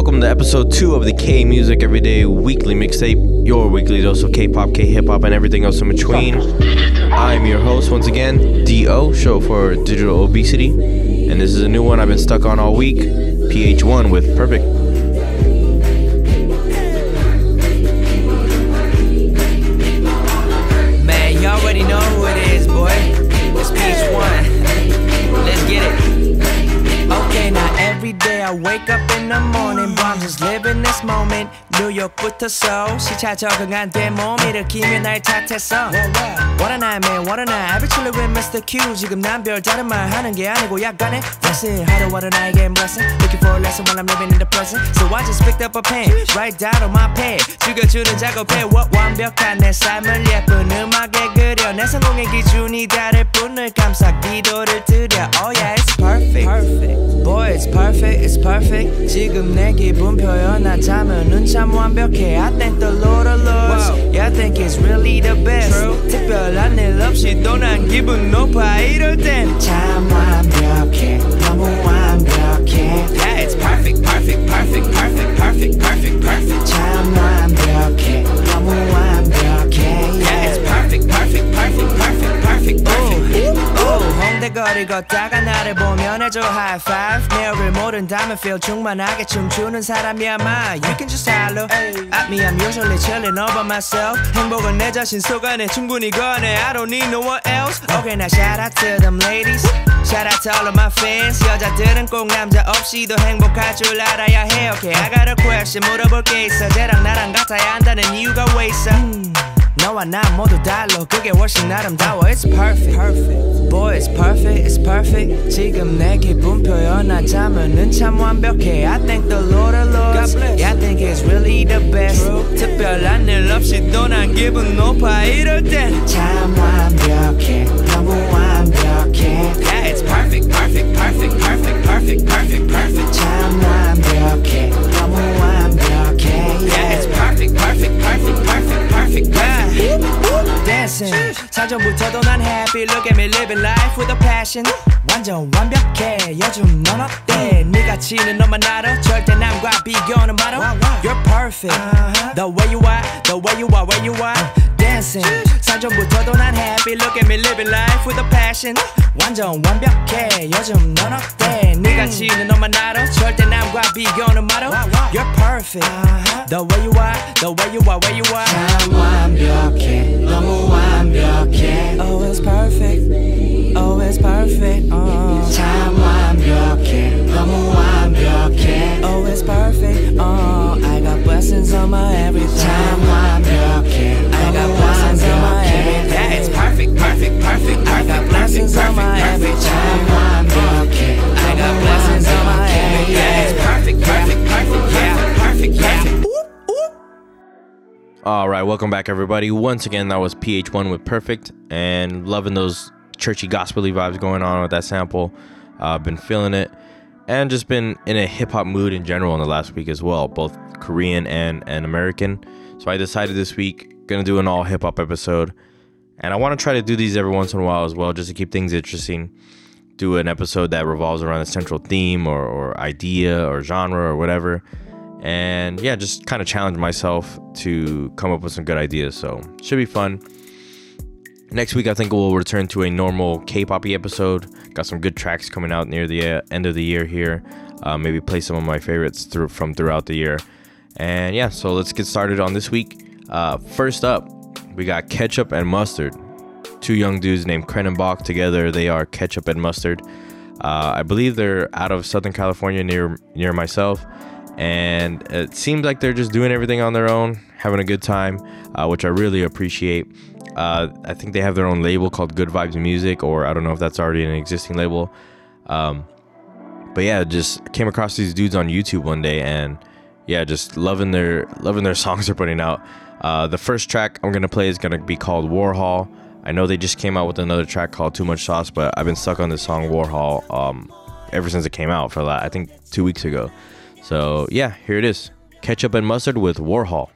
welcome to episode two of the K Music Everyday Weekly Mixtape, your weekly dose of K-pop, K-hip-hop, and everything else in between. I'm your host once again, Do Show for Digital Obesity, and this is a new one I've been stuck on all week, PH1 with Perfect. Moment. 뉴욕부터 서울 시차 적응한 돼몸 일으키며 날 탓했어 What a night man what a night I've been chillin' with Mr. Q 지금 난 별다른 말 하는 게 아니고 약간의 lesson 하루하루 나에겐 blessing Looking for a lesson while I'm living in the present So I just picked up a pen Write down on my pad 죽여주는 작업해 what 완벽한 내 삶을 예쁜 음악에 그려 내 성공의 기준이 다를 뿐을 감사 기도를 드려 Oh yeah it's perfect, perfect. Boy it's perfect it's perfect 지금 내 기분 표현하자면은 참완 벽해 I thank the Lord of Lords Yeah I think it's really the best 특별한 일 없이도 난 기분 높아 이럴 땐참 완벽해 너무 완벽해 Yeah it's perfect perfect perfect perfect perfect perfect perfect 참 완벽해 너무 완벽해 Yeah it's perfect perfect perfect perfect perfect perfect Oh 홍대 거리 걷다가 나를 보면 해줘 high five 내 얼굴 모른다면 feel 충만하게 춤추는 사람이야 마 You can just holler at me I'm usually chilling all by myself 행복은 내 자신 속 안에 충분히 거네 I don't need no one else Okay now shout out to them ladies Shout out to all of my fans 여자들은 꼭 남자 없이도 행복할 줄 알아야 해 Okay I got a question 물어볼 게 있어 쟤랑 나랑 같아야 한다는 이유가 왜 있어 너와 나 모두 달라 그게 훨씬 아름다워 It's perfect, perfect. Boy it's perfect, it's perfect 지금 내 기분 표현하자면은 참 완벽해 I thank the Lord of Lords Yeah I think it's really the best 특별한 일 없이도 난 기분 높아 이럴 땐참 완벽해 너무 완벽해 Yeah it's perfect, perfect, perfect, perfect, perfect, perfect, perfect 참 완벽해 너무 완벽해 Yeah it's perfect, perfect, perfect, perfect, perfect, perfect Dancing 사전부터도 난 happy Look at me living life with a passion 완전 완벽해 요즘 넌 어때 네가 치는 너만 알아 절대 남과 비교는 말아 You're perfect The way you are The way you are Where you are Dancing 사전부터도 난 happy Look at me living life with a passion 완전 완벽해 요즘 넌 어때 네가 치는 너만 알아 절대 남과 비교는 말아 You're perfect The way you are The way you are Where you are 참 완벽해 너무 완벽해 Right, welcome back, everybody. Once again, that was PH1 with Perfect, and loving those churchy gospely vibes going on with that sample. Uh, been feeling it, and just been in a hip hop mood in general in the last week as well, both Korean and and American. So I decided this week gonna do an all hip hop episode, and I want to try to do these every once in a while as well, just to keep things interesting. Do an episode that revolves around a central theme or, or idea or genre or whatever and yeah, just kind of challenge myself to come up with some good ideas. So should be fun. Next week, I think we'll return to a normal K-poppy episode. Got some good tracks coming out near the uh, end of the year here. Uh, maybe play some of my favorites through from throughout the year. And yeah, so let's get started on this week. Uh, first up, we got Ketchup and Mustard. Two young dudes named Crenenbach. Together, they are Ketchup and Mustard. Uh, I believe they're out of Southern California near near myself and it seems like they're just doing everything on their own, having a good time, uh, which I really appreciate. Uh, I think they have their own label called Good Vibes Music, or I don't know if that's already an existing label. Um, but yeah, just came across these dudes on YouTube one day, and yeah, just loving their loving their songs they're putting out. Uh, the first track I'm gonna play is gonna be called Warhol. I know they just came out with another track called Too Much Sauce, but I've been stuck on this song Warhol um, ever since it came out for like, I think two weeks ago. So, yeah, here it is. Ketchup and mustard with Warhol.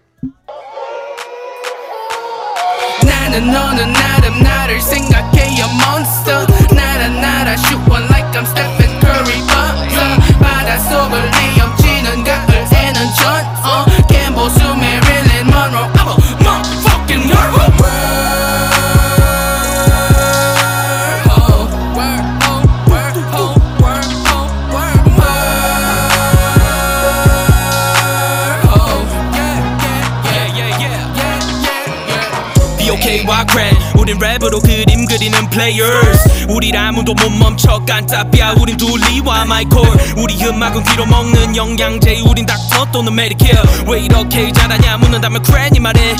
랩으로 그림 그리는 players. 우릴 아무도 못 멈춰 깐따삐야 우린 둘리와 마이콜 우리 음악은 귀로 먹는 영양제 우린 닥터 또는 메디케어 왜 이렇게 잘하냐 묻는다면 크랜이 말해.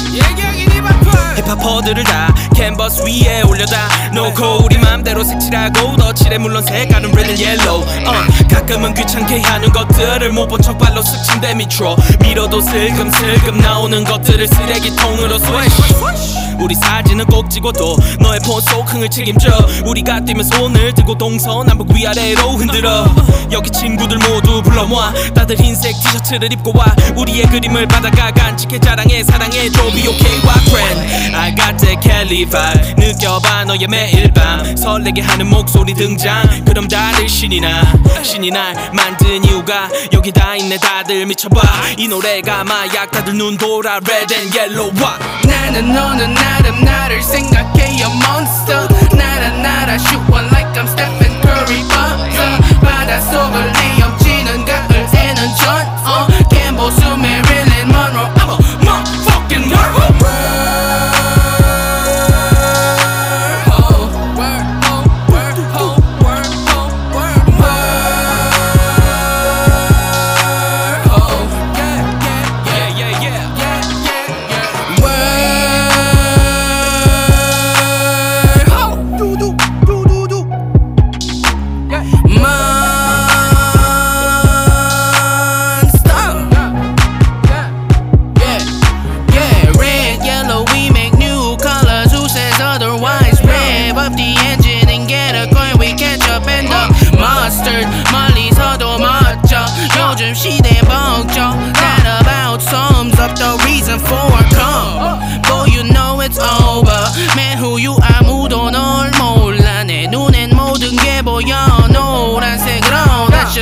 힙합퍼들을 다 캔버스 위에 올려다 놓고 우리 맘대로 색칠하고 덧칠해. 물론 색깔은 red and yellow. Uh, 가끔은 귀찮게 하는 것들을 못 본 척 발로 스친대 밑으로 밀어도 슬금슬금 나오는 것들을 쓰레기통으로 swish 우리 사진은 꼭 찍어도 너의 폰 속 흥을 책임져. 우리가 뛰면 손을 들고 동서남북 위아래로 흔들어. 여기 친구들 모두 불러 모아. 다들 흰색 티셔츠를 입고 와. 우리의 그림을 받아가 간직해 자랑해 사랑해줘 BOK와 friend. I got that Kelly vibe. 느껴봐 너의 매일 밤. 설레게 하는 목소리 등장. 그럼 다들 신이 나. 신이 날 만든 이유가 여기 다 있네 다들 미쳐봐. 이 노래가 마약 다들 눈 돌아 red and yellow와. 나는 너는 나름 나를 생각해 you're monster 나라 나라 shoot one like I'm Stephen Curry buzzer 바닷속을 헤엄치는 가을에는 전 어,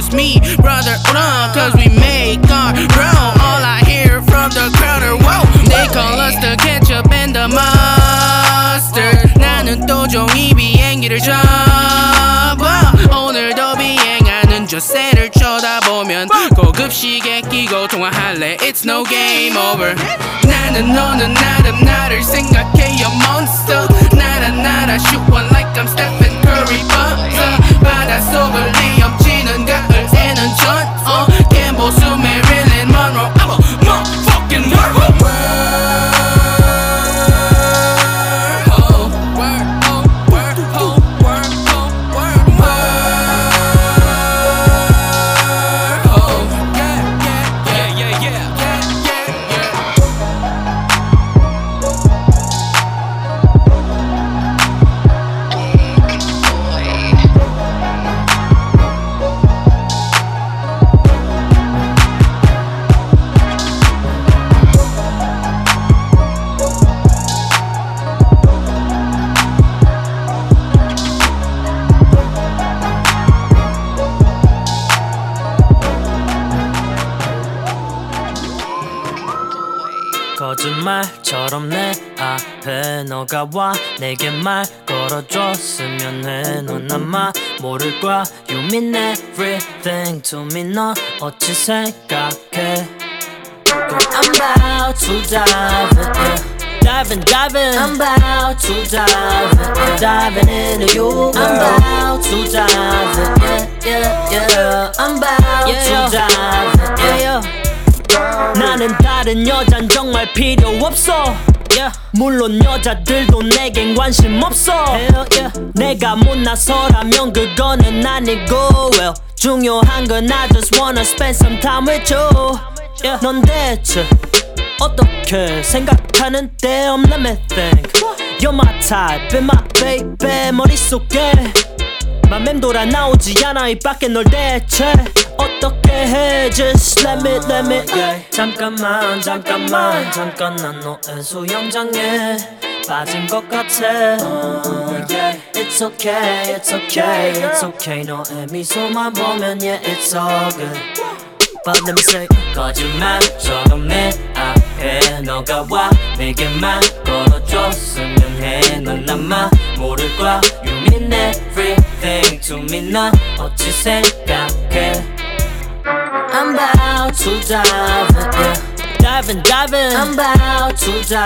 just me, brother. Uh, Cause we make our own. All I hear from the crowd are whoa. They call us the ketchup and the mustard. 나는 또 종이 비행기를 잡아. 오늘도 비행하는 저 새를 쳐다보면 고급 시계 끼고 통화할래. It's no game over. 나는 너는 나름 나를 생각해. You're monster. 나라 나라 shoot one like I'm Stephen Curry buzzer. 바닷속을 헤엄치 는 가을에는 전 어, 갬보수 Marilyn Monroe. I'm a motherfucking world. 말처럼 내 앞에 너가 와 내게 말 걸어줬으면 해넌 아마 모를 거야 You mean everything to me 너 어찌 생각해 Girl, I'm about to dive in, yeah. Diving, diving. I'm about to dive yeah. Diving into you, girl. I'm about to dive yeah, yeah, yeah. I'm about to dive yeah, yeah. 나는 다른 여잔 정말 필요 없어 yeah. 물론 여자들도 내겐 관심 없어 yeah. 내가 못나서라면 그거는 아니고 well, 중요한 건 I just wanna spend some time with you yeah. 넌 대체 어떻게 생각하는데 I'm let me think You're my type and my baby 머릿속에 맘 맴 돌아 나오지 않아 입 밖에 널 대체 어떻게 해 Just let me let me yeah. 잠깐만 잠깐만 잠깐 난 너의 수영장에 빠진 것 같아 uh, yeah. It's okay it's okay it's okay 너의 미소만 보면 yeah it's all good let me say 거짓말처럼 내 앞에 너가 와 내게 말 걸어줬으면 해넌 아마 모를 거야 You mean everything to me 넌 어찌 생각해 I'm about to dive in, yeah. diving, diving. I'm about to dive,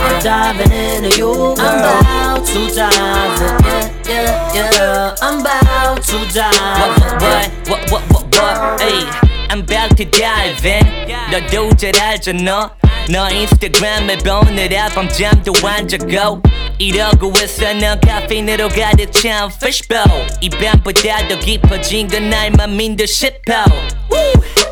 I'm diving into you. I'm about to dive, yeah, yeah, yeah. I'm about to dive. What, what, what, what, what, what, ayy I'm about to dive in 너도 잘 알잖아 너 인스타그램에 보는 랩밤 잠도 안 자고 이러고 있어 넌 카페인으로 가득 찬 fishbowl 이 밤보다 더 깊어진 건 날만 믿을 싶어 기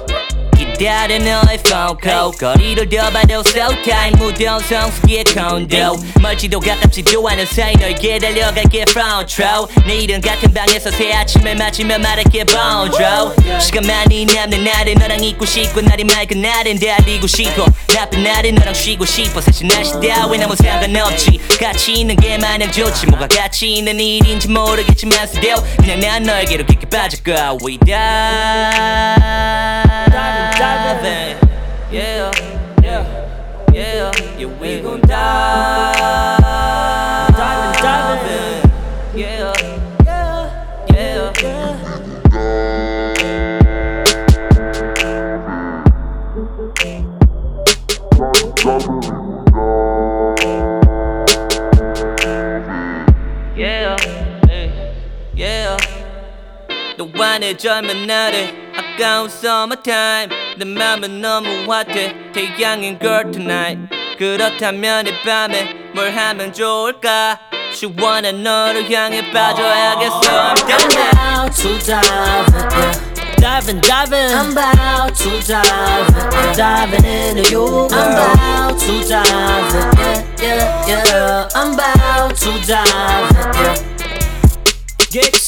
다려 너의 phone call 거리를 더 봐도 so tight 무더운 성수기의 콘도 멀지도 가깝지도 않은 사이 너에게 달려갈게 front row 내일은 같은 방에서 새 아침을 맞으며 말할게 bonjour 시간 많이 남는 날은 너랑 있고 싶고 날이 맑은 날은 달리고 싶어. 나쁜 날은 너랑 쉬고 싶어. 사실 날씨 따윈 아무 상관없지. 같이 있는 게 마냥 좋지. 뭐가 같이 있는 일인지 모르겠지만 still 그냥 난 너에게로 깊게 빠질 거야 We dive diving. Yeah, yeah, yeah, yeah, we gon' dive. Diving, diving. Yeah, yeah, yeah. Yeah, hey, yeah. 너와 내 젊은 날에 아까운 summertime 내 맘은 너무 핫해 태양인 girl tonight 그렇다면 이 밤에 뭘 하면 좋을까 시원한 너를 향해 빠져야겠어 I'm down there about to dive, yeah. Diving, diving. I'm about to dive, yeah. diving into you. I'm about to dive, yeah, yeah, yeah. I'm about to dive, yeah. Gigs.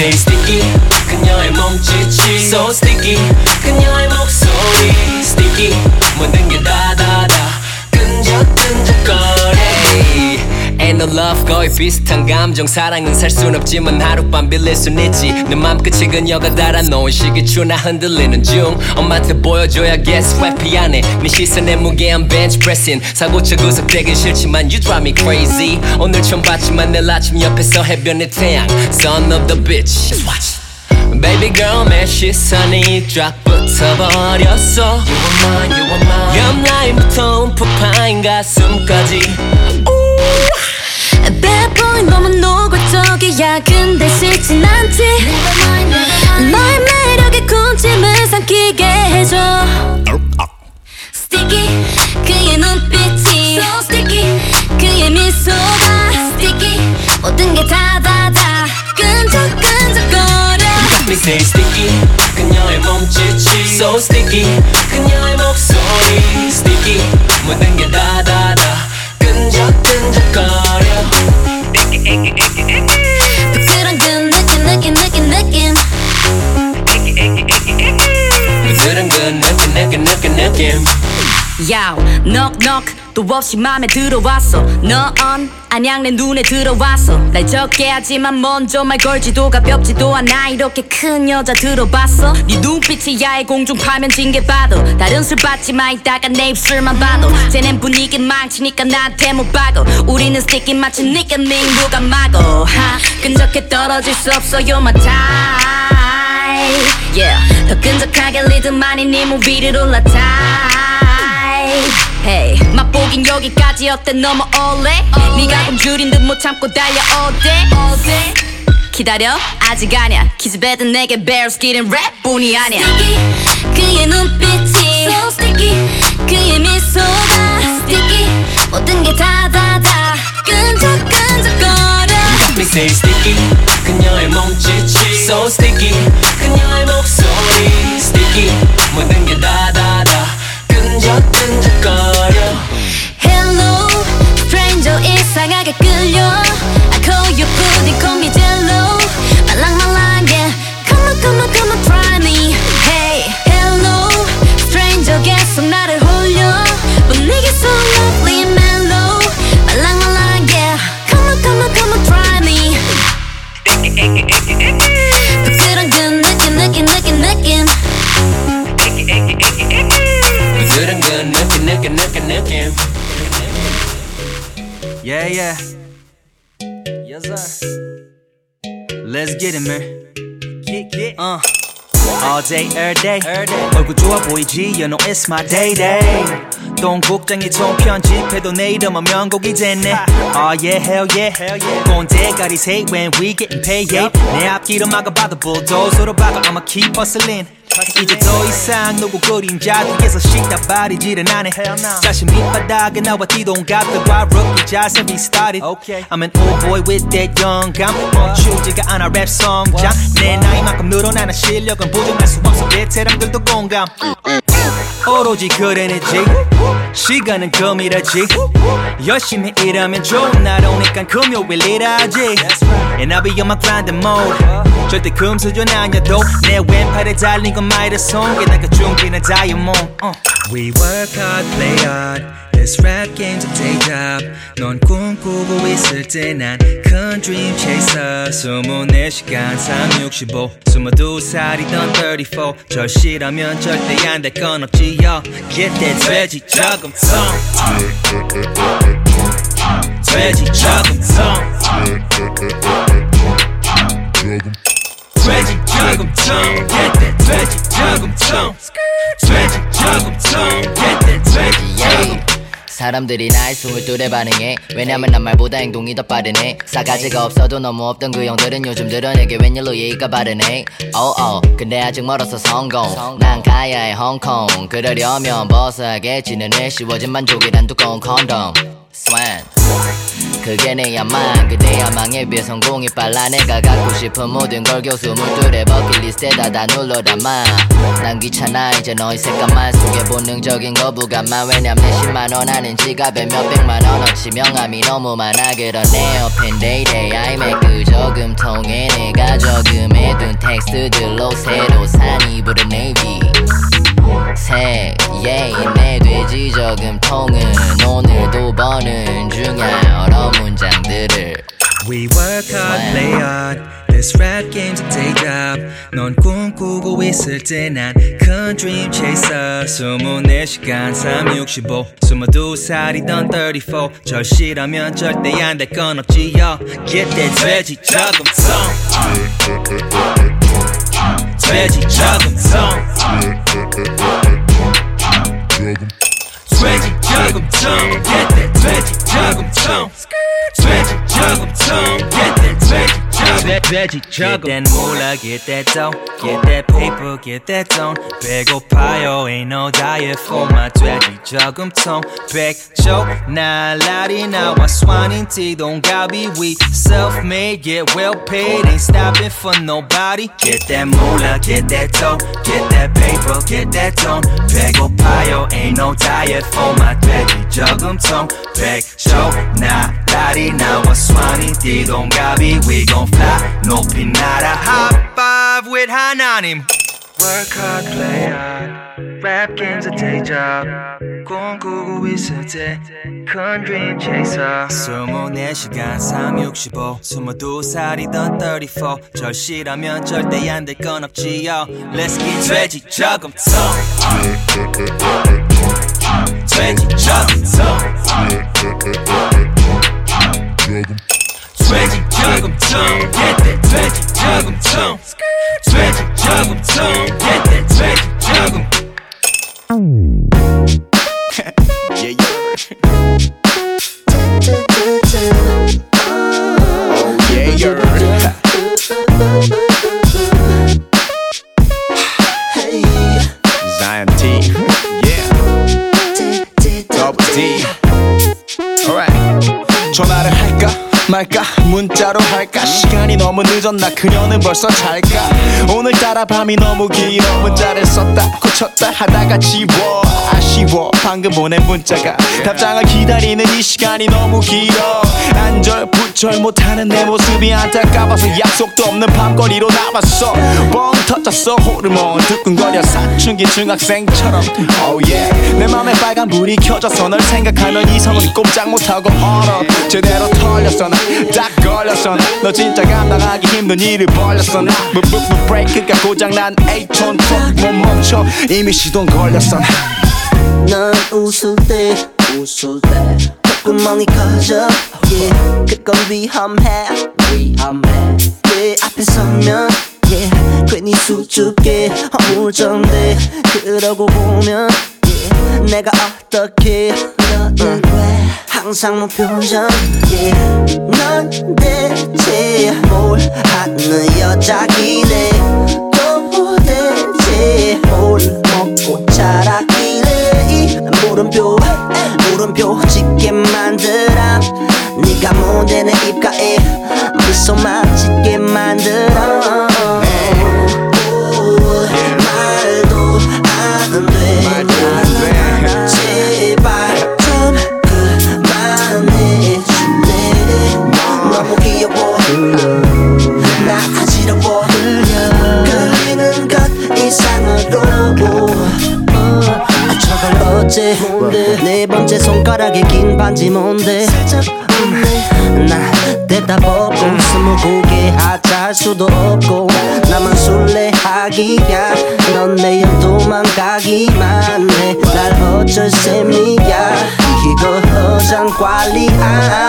say sticky 그녀의 몸짓이 so sticky 그녀의 목소리 sticky 모든 게다 No love 거의 비슷한 감정. 사랑은 살 순 없지만 하룻밤 빌릴 순 있지. 내 맘끝이 그녀가 달아놓은 시기추나 흔들리는 중. 엄마한테 보여줘야 guess 회피 안해 네 시선에 무게한 벤치 프레싱 사고쳐 구석되긴 싫지만 you drive me crazy. 오늘 처음 봤지만 내일 아침 옆에서 해변의 태양. Son of the bitch. Just watch. Baby girl 내 시선이 쫙 붙어버렸어. You are mine, you are mine. 옆라인부터 움푹 파인 가슴까지 Bad boy 너무 노골적이야 근데 싫진 않지. 너의 매력에 군침을 삼키게 해줘. Sticky 그의 눈빛이. So sticky 그의 미소가. Sticky 모든 게 다다 다. 끈적끈적거려. Me say sticky 그녀의 몸짓이. So sticky 그녀의 목소리. Sticky 모든 게 다다 다. 끈적끈적거려 부끄러운 그 느낌 느낌 느낌 느낌 부드러운 그 느낌 느낌 느낌 느낌 Knock knock. 또 없이 맘에 들어왔어. 넌 안양 내 눈에 들어왔어. 날 적게 하지만 먼저 말 걸지도 가볍지도 않아. 이렇게 큰 여자 들어봤어? 네 눈빛이 야의 공중 파면 징계 봐도 다른 술 받지 마 이따가 내 입술만 봐도. 쟤넨 분위기 망치니까 나한테 못 박어. 우리는 스티키 마치 니가 민구가 마고 하 끈적해 떨어질 수 없어 you're my type. Yeah 더 끈적하게 리듬 아니 네몸 위를 올라타 Hey, 맛보긴 여기까지 어때 너무 올래? 네가 굶주린 듯 못 참고 달려. all day, all day. 기다려. 아직 아니야. 키즈베드 내게 bears getting rap 뿐이 아니야. Sticky 그의 눈빛이. So sticky 그의 미소가. Sticky 모든 게 다다 다. 끈적끈적거려. Me say sticky 그녀의 몸짓이. So sticky 그녀의 목소리. Sticky 모든 게 다다 다. 끈적 이상하게 끌려. I call you pudding, call me jello 말랑말랑 yeah Come on, come on, come on, try me. Hey, hello. Stranger 계속 나를 홀려. 분위기 so lovely mellow. 말랑말랑 yeah Come on, come on, come on, try me. 부드러운 그 느낌, 느낌, 느낌, 느낌. 부드러운 그 느낌, 느낌, 느낌, 느낌. Yeah yeah Yes sir Let's get it man Get get uh All day, every day. 얼굴 좋아 보이지, you know it's my day day. 동국장이 총 편집해도 내 이름은 명곡이 됐네. Oh yeah, hell yeah. 꼰대가리 say when we getting paid. Yeah. 내 앞길을 막아봐도 bulldozer로 박아 I'ma keep hustling. 이제 더 이상 누구 그림자 뒤에서 식다발이지는 않네 자신 밑바닥에 나와 뒤동갑들과 rookie 자세 restarted I'm an old boy with that 영감 멈추지가 않아 랩 성장. 내 나이만큼 늘어나는 실력은 부정할 수 없어. 베테랑들도 공감 오로지 그래내지. 시간은 금이라지. 열심히 일하면 좋은 날 오니까 금요일 일하지. And I'll be on my grinding mode. 절대 금수저 아니어도 내 왼팔에 달린 건 마이를 손게 내가 중기는 다이아몬드. uh. We work hard, play hard This rap game's a day job 넌 꿈꾸고 있을 때 난 큰 dream chaser. 24시간 365 22살이던 34 절실하면 절대 안 될 건 없지 yo Get that 돼지 저금통 돼지 저금통 돼지 저금통 Get that 돼지 저금통 돼지 저금통 that 돼지 저금통 사람들이 나의 뚫에 반응해. 왜냐면 난 말보다 행동이 더 빠르네. 싸가지가 없어도 너무 없던 그 형들은 요즘 들어 내게 웬일로 예의가 바르네. 어어 근데 아직 멀어서 성공. 난 가야 해 홍콩. 그러려면 벗어야겠지 눈에 씌워진 만족이란 두꺼운 콘돔 스완 그게 내야만 그대 야망에 비해 성공이 빨라. 내가 갖고 싶은 모든 걸 교수물 뚫에 버킷리스트에다 다 눌러 담아. 난 귀찮아. 이제 너의 색감만 속에 본능적인 거부감만 왜냐면 내 10만원 하는 지갑에 몇백만원 어치 명함이 너무 많아. 그러네요 펜데이데이 아이맥 그 저금통에 내가 저금해둔 텍스트들로 새로 산 이불은 네이비 새 예인 내 돼지 저금통은 오늘도 버는 중이야 여러 문장들을 We work hard, play hard. This rap game's a day job. 넌 꿈꾸고 있을 때난큰 dream chaser. 24시간 365. 22살이던 34. 절실하면 절대 안 될 건 없지, yo. Get that 돼지 저금통. 돼지 저금통. 돼지 저금통. Get that 돼지 저금통. 돼지 저금통. Get that 돼 지 저금. 돼지 저금. Get that moolah, get that dough. Get that paper, get that zone. 배고파요, ain't no diet for my 돼지 저금통. 백조 날라리 나와 스완인 띠동갑이 we self-made, get well paid, ain't stopping for nobody. Get that moolah, get that dough. Get that paper, get that zone. 배고파요, ain't no diet for my 돼지 저금통. 백조 날라리 나와 스완인 띠동갑이 we gon' fly 높이 날아 high five with 하나님 Work hard, play hard Rap game's a day job 꿈꾸고 있을 때큰 dream chaser 24시간 365 22살이던 34 절실하면 절대 안 될 건 없지 yo Let's get 돼지 저금통 돼지 저금통 돼지 저금통 Get that 돼지 저금통 돼지 저금통 Get that 돼지 저금 Yeah, yeah. Oh, yeah, yeah. Zion T. Yeah. Double D. Alright. 전화를 할까? 말까? 문자로 할까? 시간이 너무 늦었나? 그녀는 벌써 잘까? 오늘따라 밤이 너무 길어. 문자를 썼다 고쳤다 하다가 지워. 아쉬워. 방금 보낸 문자가 답장을 기다리는 이 시간이 너무 길어. 안절부절 못하는 내 모습이 안타까워서 약속도 없는 밤거리로 나왔어. 뻥 터졌어. 호르몬 두근거려. 사춘기 중학생처럼. Oh yeah. 내 맘에 빨간 불이 켜졌어 널 생각하면 이성은 꼼짝 못하고 얼어. 제대로 털렸어. 나딱 걸렸어. 나너 진짜 감당하기 힘든 일을 벌렸어. 나 부부부 브레이크가 고장난 에이톤. 못 멈춰. 이미 시동 걸렸어. 나넌 웃을 때 웃을 때 콧구멍이 커져. Yeah. 그건 위험해. 위험해. 내 앞에 서면 yeah. 괜히 수줍게 허물정돼 그러고 보면 yeah. 내가 어떻게 너는 왜 항상 무표정 yeah. 넌 대체 뭘 하는 여자길래 또 대체 뭘 먹고 자라길래 이 물음표 물음표 짓게 만들어. 네가 내 입가에 미소만 짓게 만들어 저걸 어째 네 번째 손가락에 긴 반지 뭔데? 음, 나 대답 없고 스무고개 하자 할 수도 없고 나만 술래하기야. 넌 내연 도망가기만 해날 어쩔 셈이야 이거 허전 관리 아냐.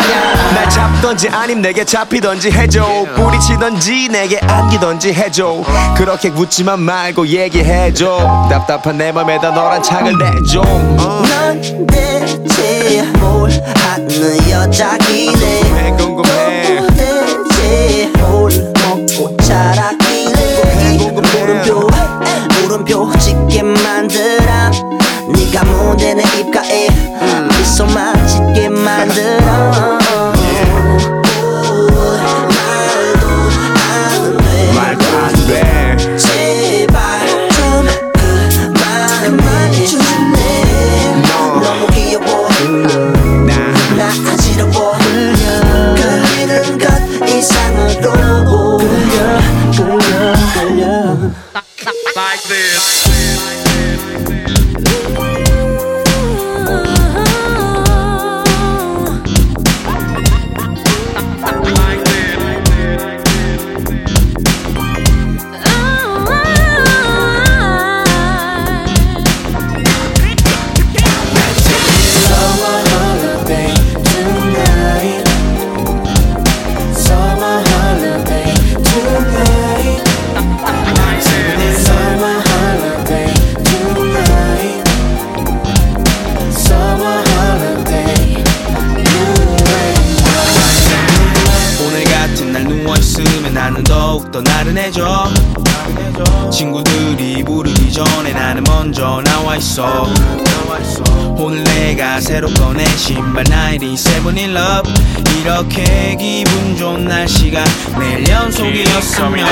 날 잡던지 아님 내게 잡히던지 해줘. 뿌리치던지 내게 안기던지 해줘. 그렇게 묻지만 말고 얘기해줘. 답답한 내 맘에다 너란 창을 내줘. 어. 넌 대체 뭘 하는 여자길래 궁금해 또 대체 뭘 먹고 자라길래 이 물음표 물음표 짓게 만들어. 네가 내 Seven in love 이렇게 기분 좋은 날씨가 매일 연속이었으면.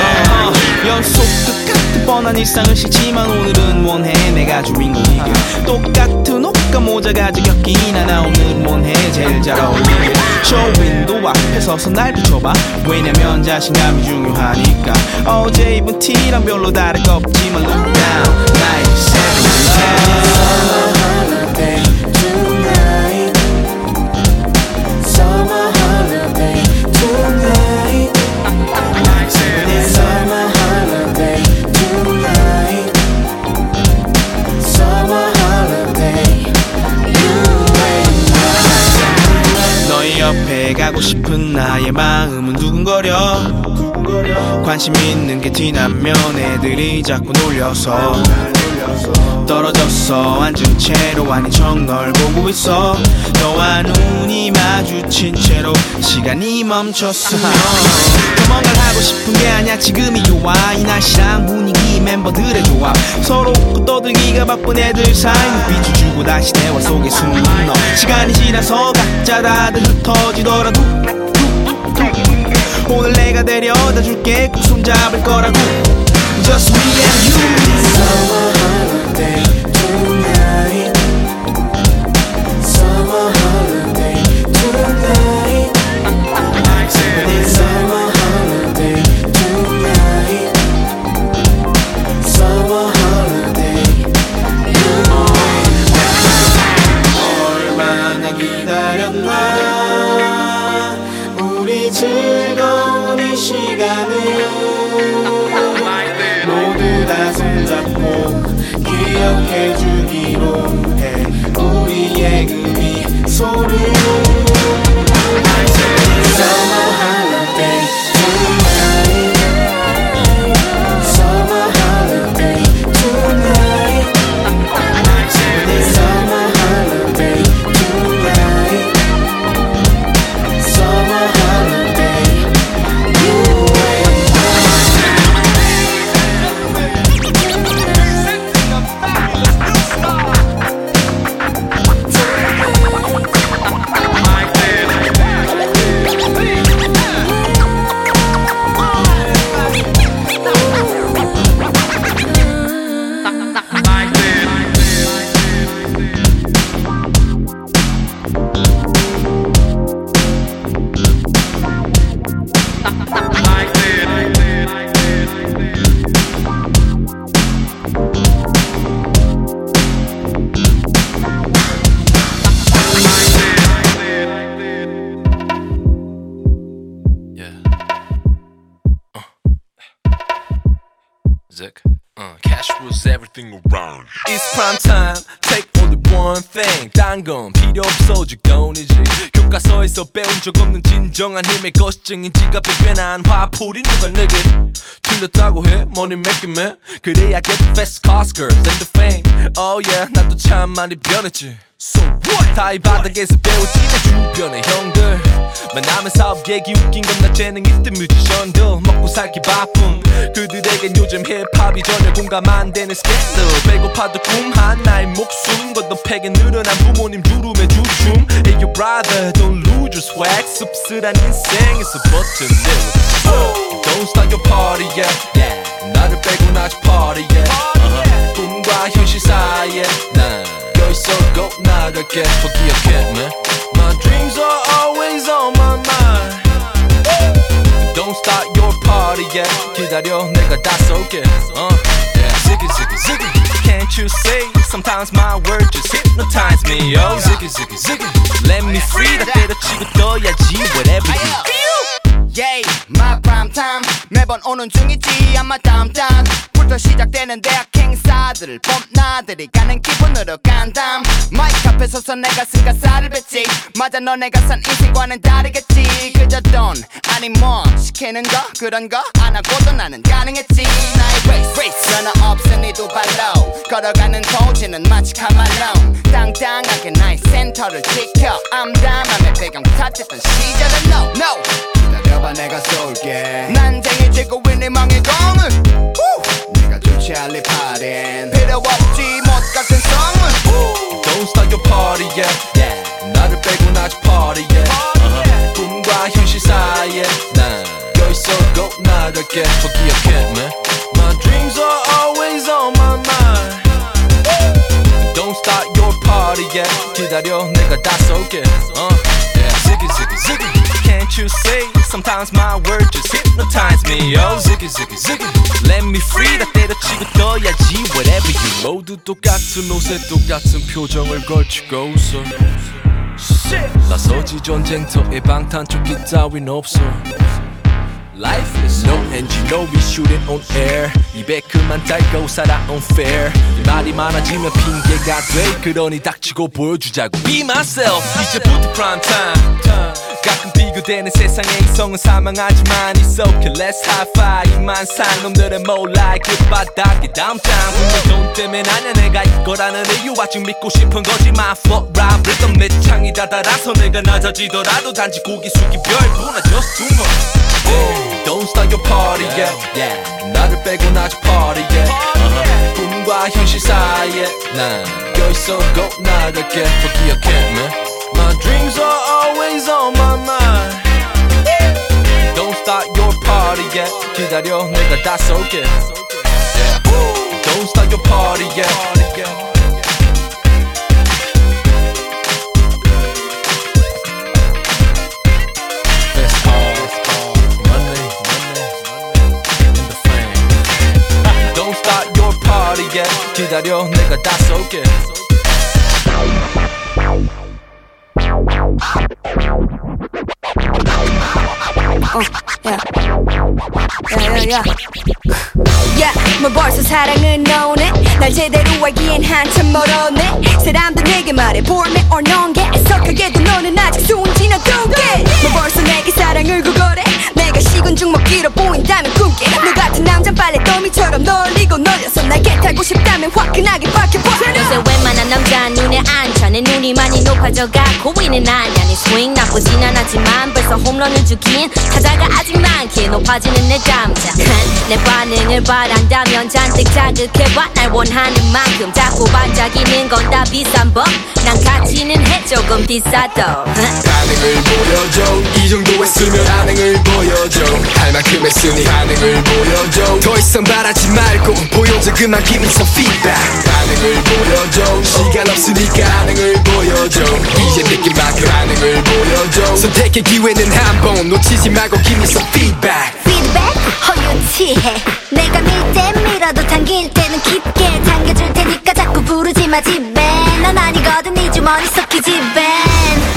연속 똑같은 뻔한 일상을 싫지만 오늘은 원해. 내가 주인공이길 똑같은 옷과 모자 가지고 꼈기나 나. 오늘은 원해. 제일 잘 어울리길 쇼윈도 앞에 서서 날 비춰봐. 왜냐면 자신감이 중요하니까. 어제 입은 티랑 별로 다를 거 없지만 look down. seven. 너 싶은 나의 마음은 두근거려 관심 있는 게 티나면 애들이 자꾸 놀려서. 떨어져서 앉은 채로 아닌 척널 보고 있어. 너와 눈이 마주친 채로 시간이 멈췄으면 더 뭔가를 하고 싶은 게 아니야. 지금이 좋아 이 날씨랑 분위기 멤버들의 조합. 서로 떠들기가 바쁜 애들 사이 눈빛을 주고 다시 대화 속에 너 시간이 지나서 각자 다들 흩어지더라도 오늘 내가 데려다 줄게. 꼭 손잡을 거라고. Just me and you 진정한 힘의 것증인 지갑에 꽤난 화풀이 누가 내게 틀렸다고 해? money making man. 그래야 get the fast cars, girls and the fame. Oh yeah, 나도 참 많이 변했지. So what? 다이 바닥에서 배우지 내 주변의 형들. 만나면 사업 얘기 웃긴 건 나 재능 있던 뮤지션들. 먹고 살기 바쁨. 그들에겐 요즘 힙합이 전혀 공감 안 되는 스캔들 배고파도 꿈 하나의 목숨. 걷던 팩에 늘어난 부모님 주름의 주춤. Hey you brother don't lose your swag. 씁쓸한 인생에서 버텨내 Don't start your party yet. 나를 빼고 아직 party yet. Uh-huh. 꿈과 현실 사이에. 난 여기서 꼭 나갈게 더 기억해 man My dreams are always on my mind Don't start your party yet 기다려 내가 다 쏠게 uh, yeah. Ziggy ziggy ziggy Can't you see Sometimes my words just hypnotize me Oh ziggy ziggy ziggy Let me free 다 때려치고 떠야지 Whatever you Yeah, my prime time 매번 오는 중이지. 아마 다음 달부터 시작되는 대학 행사들 봄나들이 가는 기분으로 간담. 마이크 앞에 서서 내가 쓴 가사를 뱉지. 맞아 너네가 산 인생과는 다르겠지. 그저 돈 아니 뭐 시키는 거? 그런 거? 안 하고도 나는 가능했지. 나의 race race 면허 없으니 두 발로 걸어가는 도지는 마치 카말론 땅땅하게 나의 센터를 지켜. 암담함에 배경 탓했던 시절은 no no. 기다려봐 내가 쏠게. 난쟁이 있니 망의 공을 후! 내가 좋지 않을 파린 필요 없지 못 같은 성은 Don't start your party yet 나를 빼고 아직 party yet uh-huh. 꿈과 현실 사이에 난 여기서 꼭 나갈게 더 기억해 man My dreams are always on my mind Don't start your party yet 기다려 내가 다 쏠게 uh, you see Sometimes my words just hypnotize me Oh ziggy ziggy ziggy Let me free 다 때려치고 떠야지 Whatever you 모두 똑같은 옷에 똑같은 표정을 걸치고 웃어 나서지 전쟁터에 방탄조끼 따윈 없어 Life is no engine, no we shoot it on air. 입에 그만 달고 살아 unfair 이 말이 많아지면 핑계가 돼. 그러니 닥치고 보여주자고. Be myself 이제부터 prime time. 가끔 비교되는 세상의 이성은 사망하지만 It's okay. Let's high five. 이만 산 놈들은 몰라 그 바닥에 downtown 분명 돈 때문에 아냐 내가 이거라는 이유 아직 믿고 싶은 거지. My fuck rap rhythm 내 창이 다다라서 내가 낮아지더라도 단지 고개 숙이 별뿐아 just too much Don't start your party yet yeah. 나를 빼고 아직 party yet uh-huh. 꿈과 현실 사이에 난 여기서 꼭 나갈게 더 기억해 man My dreams are always on my mind Don't start your party yet 기다려 내가 다 쏠게 yeah. Don't start your party yet 기다려. 내가 다 쏠게 야, 뭐 벌써 사랑은 오네? 날 제대로 알기엔 한참 멀었네. 사람들 내게 말해 볼매 or non-게. 애석하게도 너는 아직 순진한 꿈깨 뭐 벌써 내게 사랑을 구걸해? 내가 식은 죽 먹기로 보인다면 꿈깨 너 같은 남잔 빨래 더미처럼 널리고 널려서 날개 타고 싶다면 화끈하게 박혀버려 요새 웬만한 남자 눈에 안차내 눈이 많이 높아져가고 있는 아냐 내 스윙 나쁘진 않았지만 벌써 홈런을 주긴 타자가 아직 많기에 높아지는 내 감자. 내 반응을 바란다면 잔뜩 자극해봐. 날 원하는 만큼 자꾸 반짝이는 건 다 비싼 법난 가치는 해 조금 비싸도. 반응을 보여줘. 이 정도 했으면 반응을 보여줘. 할 만큼 했으니 반응을 보여줘. 더 이상 바라지 말고 보여줘. 그만 give me some feedback. 반응을 보여줘. 시간 없으니까 반응을 보여줘. 이제 느낀 만큼 반응을 보여줘. 선택의 기회는 한 번 놓치지 말고 give me some feedback. 피드백 허유치해. 내가 밀 때 밀어도 당길 때는 깊게 당겨줄 테니까 자꾸 부르지 마 집에. 난 아니거든 네 주머니 썩히 집엔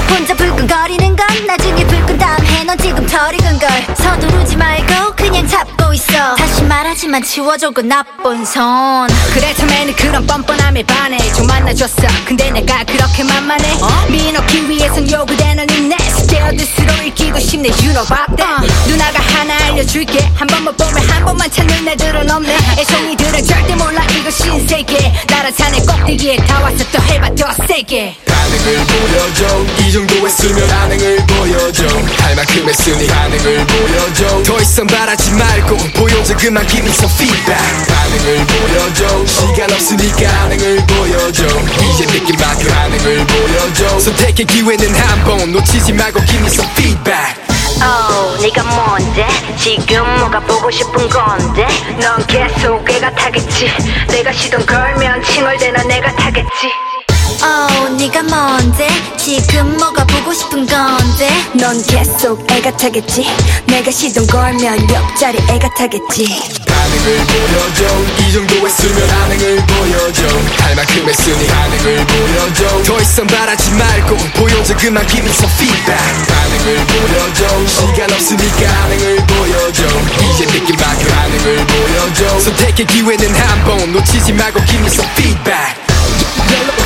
혼자 불끈거리는 건 나중에 불끈 다음 해넌 지금 덜 익은 걸. 서두르지 말고 그냥 잡고 있어. 다시 말하 하지만 지워줘 그 나쁜 손. 그래 처음에는 그런 뻔뻔함에 반해. 좀 만나줬어. 근데 내가 그렇게 만만해. 미인 얻기 위해선 요구되는 인내 스테어드스로 읽기도 쉽네. You know about that. 누나가 하나 알려줄게. 한 번만 보면 한 번만 찾는 애들은 없네. 애송이들은 절대 몰라. 이거 신세계. 나라산의 꼭대기에 다 왔어 또 해봐 더 세게 반응을 보여줘. 이 정도 했으면 반응을 보여줘. 할 만큼 했으니 반응을 보여줘. 더 이상 바라지 말고 보여줘. 그만 give me some feedback. 반응을 보여줘. 시간 없으니까 반응을 보여줘. 이제 느낀 만큼 반응을 보여줘. 선택의 기회는 한 번 놓치지 말고 give me some feedback Oh, 네가 뭔데? 지금 뭐가 보고 싶은 건데? 넌 계속 애가 타겠지 내가 시동 걸면 칭얼대나 내가 타겠지 Oh 네가 뭔데 지금 뭐가 보고 싶은 건데? 넌 계속 애가 타겠지. 내가 시동 걸면 옆자리 애가 타겠지. 반응을 보여줘. 이 정도 했으면 반응을 보여줘. 할 만큼 했으니 반응을 보여줘. 더 이상 바라지 말고 보여줘. 그만 give me some feedback. 반응을 보여줘. 시간 없으니까 반응을 보여줘. 이제 느낀 만큼 반응을 보여줘. 선택의 기회는 한 번 놓치지 말고 give me some feedback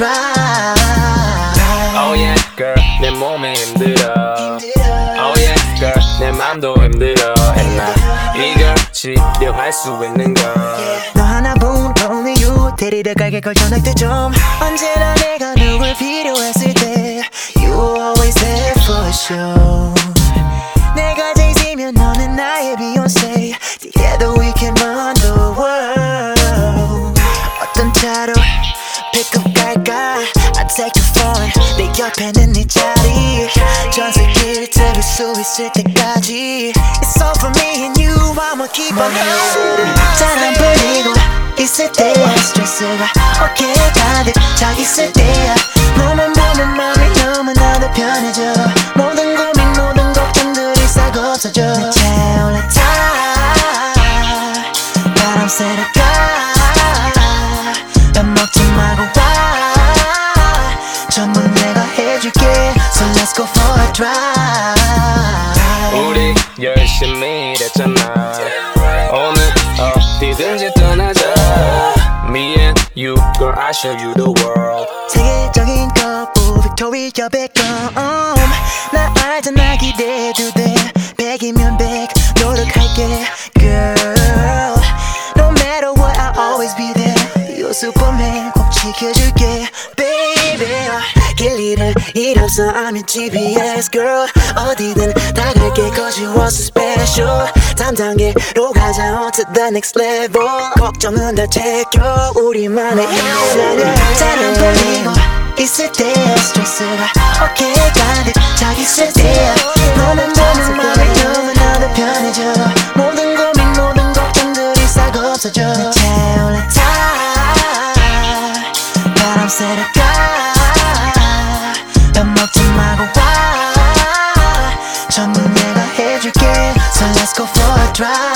drive Oh yeah, girl, 내 몸이 힘들어. Oh yeah, girl, 내 맘도 힘들어. And 나 이걸 치료할 수 있는 건. 너 하나뿐 only you 데리러 가게 걸 전화도 좀 언제나 내가 누굴 필요했을 때 You always there for sure 내가 제이지면 너는 나의 Beyonce Together we can Phone 내 옆에는 네 자리. 전 세계를 들을 수 있을 때까지. It's all for me and you. I'ma keep on going 잘안 풀리고 있을 때 스트레스가 어깨에 가득 차 있을 때야. 너만 보면 마음이 너무나도 편해져. 모든 고민 모든 걱정들이 싹 없어져. 내 차에 올라 타. 바람 쐬러 가 let's go for a drive 우리 열심히 일했잖아. 오늘 어디든지 떠나자. Me and you, girl, I show you the world. 세계적인 거부 빅토리아 백검 나 알잖아 기대해도 돼 백이면 백 노력할게 girl No matter what I'll always be there You superman 꼭 지켜줄 일 없어 I'm your GPS girl. 어디든 다 갈게 cause you are so special. 다음 단계로 가자 on to the next level. 걱정은 다 제껴 우리만의 인생을. 잘안 풀리고 있을 때 스트레스가 어깨에 가득 차 있을 때야 너만 보면 마음이 너무 나도 편해져. 모든 고민 모든 걱정들이 싹 없어져. 내 차에 올라 타 바람 쐬러 가 So let's go for a drive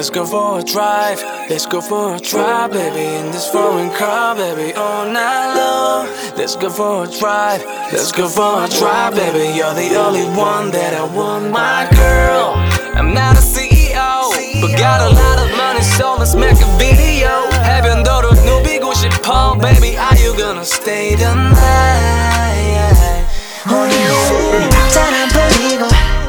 Let's go for a drive. Let's go for a drive, baby. In this foreign car, baby, all night long. Let's go for a drive. Let's go for a drive, baby. You're the only one that I want, my girl. I'm not a CEO, but got a lot of money, so let's make a video. 해변도로 누비고 싶어, baby. Are you gonna stay the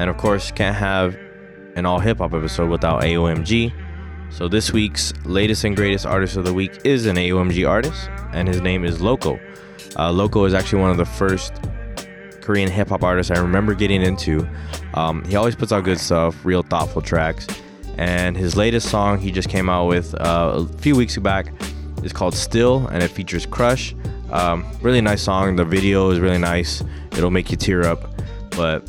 And of course, can't have an all hip hop episode without AOMG. So this week's latest and greatest artist of the week is an AOMG artist, and his name is Loco. Uh, Loco is actually one of the first Korean hip hop artists I remember getting into. Um, he always puts out good stuff, real thoughtful tracks. And his latest song he just came out with uh, a few weeks back is called Still, and it features Crush. Um, really nice song. The video is really nice. It'll make you tear up. But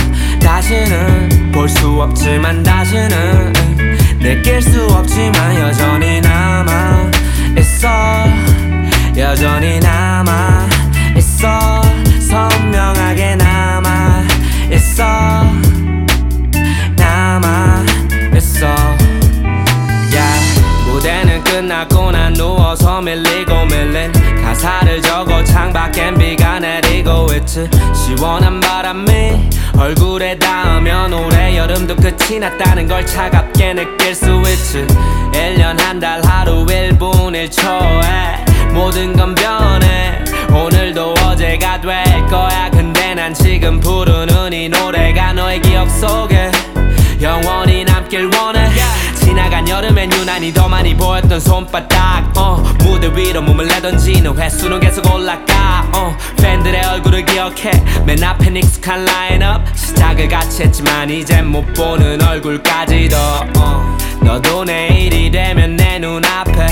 다시는 볼 수 없지만 다시는 느낄 수 없지만 여전히 남아 있어. 여전히 남아 있어 난 누워서 밀리고 밀린 가사를 적어 창밖엔 비가 내리고 있지. 시원한 바람이 얼굴에 닿으면 올해 여름도 끝이 났다는 걸 차갑게 느낄 수 있지. 1년 한 달 하루 1분 1초에 모든 건 변해. 오늘도 어제가 될 거야. 근데 난 지금 부르는 이 노래가 너의 기억 속에 영원히 남길 원해 여름엔 유난히 더 많이 보였던 손바닥 어, 무대 위로 몸을 내던지는 횟수는 계속 올라가 어, 팬들의 얼굴을 기억해. 맨 앞엔 익숙한 라인업. 시작을 같이 했지만 이젠 못 보는 얼굴까지도 어, 너도 내일이 되면 내 눈앞에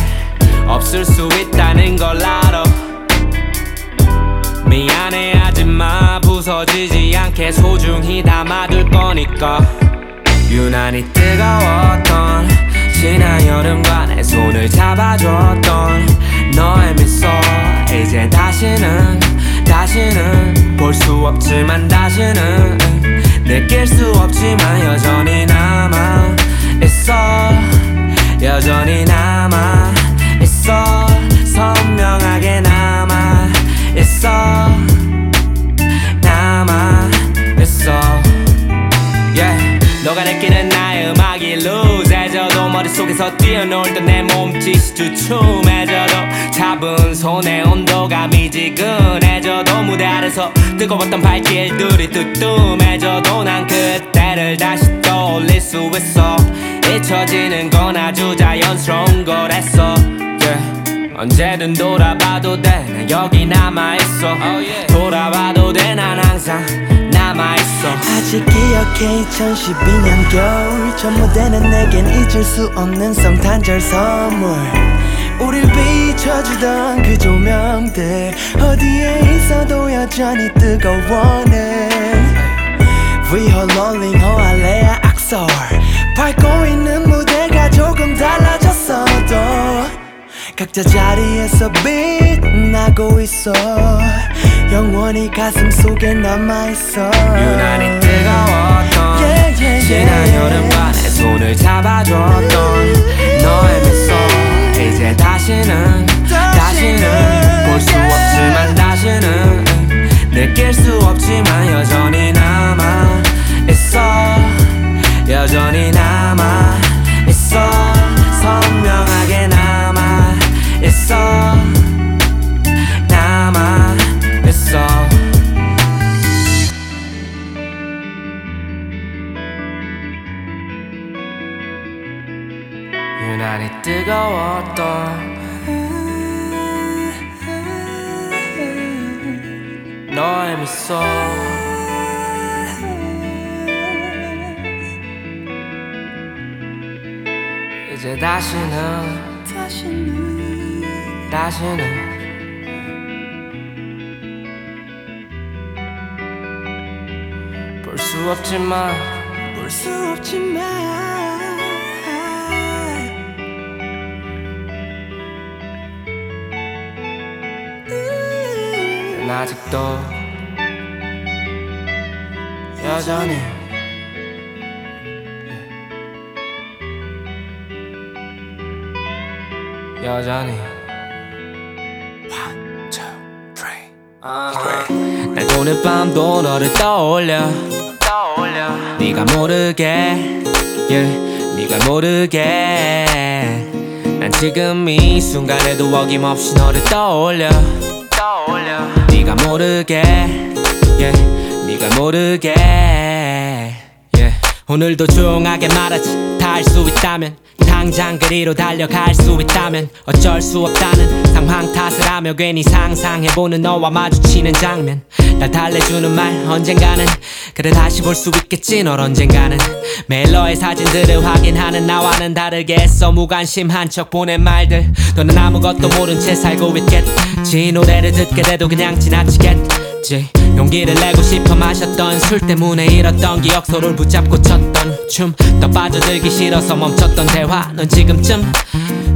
없을 수 있다는 걸 알아. 미안해 하지마. 부서지지 않게 소중히 담아둘 거니까. 유난히 뜨거웠던 지난 여름과 내 손을 잡아줬던 너의 미소. 이제 다시는 다시는 볼 수 없지만 다시는 느낄 수 없지만 여전히 남아 있어. 여전히 남아 있어. 선명하게 남아 있어. 남아 있어. Yeah. 너가 느끼는 나의 음악이 루즈해져도 머릿속에서 뛰어놀 때 내 몸짓이 주춤해져도 잡은 손의 온도가 미지근해져도 무대 아래서 뜨거웠던 발길들이 뜨뜸해져도 난 그때를 다시 떠올릴 수 있어. 잊혀지는 건 아주 자연스러운 거랬어. yeah. 언제든 돌아봐도 돼난 여기 남아있어. 돌아봐도 돼. 난 항상 남 아직 기억해 2012년 겨울. 저 무대는 내겐 잊을 수 없는 성탄절 선물. 우릴 비춰주던 그 조명들. 어디에 있어도 여전히 뜨거워는. We are rolling 호알레아 악설. 밟고 있는 무대가 조금 달라졌어도 각자 자리에서 빛나고 있어 영원히 가슴 속에 남아있어. 유난히 뜨거웠던 Yeah, yeah, 지난 yeah. 여름과 내 손을 잡아줬던 너의 미소 이제 다시는 다시는. 볼 수 없지만 다시는 느낄 수 없지만 여전히 남아 있어. 여전히 있어 유난히 뜨거웠던 너의 미소. 이제 다시는 다시는 수 없지만 볼 수 없지만 난 아직도 여전히 여전히 One, two, three. 날 오늘 밤도 너를 떠올려 네가 모르게 yeah, 네가 모르게 난 지금 이 순간에도 어김없이 너를 떠올려 떠올려 네가 모르게 yeah, 네가 모르게. 오늘도 조용하게 말하지. 다 할 수 있다면 당장 그리로 달려갈 수 있다면 어쩔 수 없다는 상황 탓을 하며 괜히 상상해보는 너와 마주치는 장면. 날 달래주는 말 언젠가는 그래 다시 볼 수 있겠지 널 언젠가는. 너의 사진들을 확인하는 나와는 다르게 애써 무관심한 척 보낸 말들. 너는 아무것도 모른 채 살고 있겠지. 노래를 듣게 돼도 그냥 지나치겠지 용기를 내고 싶어 마셨던 술 때문에 잃었던 기억 서로를 붙잡고 췄던 춤. 더 빠져들기 싫어서 멈췄던 대화 넌 지금쯤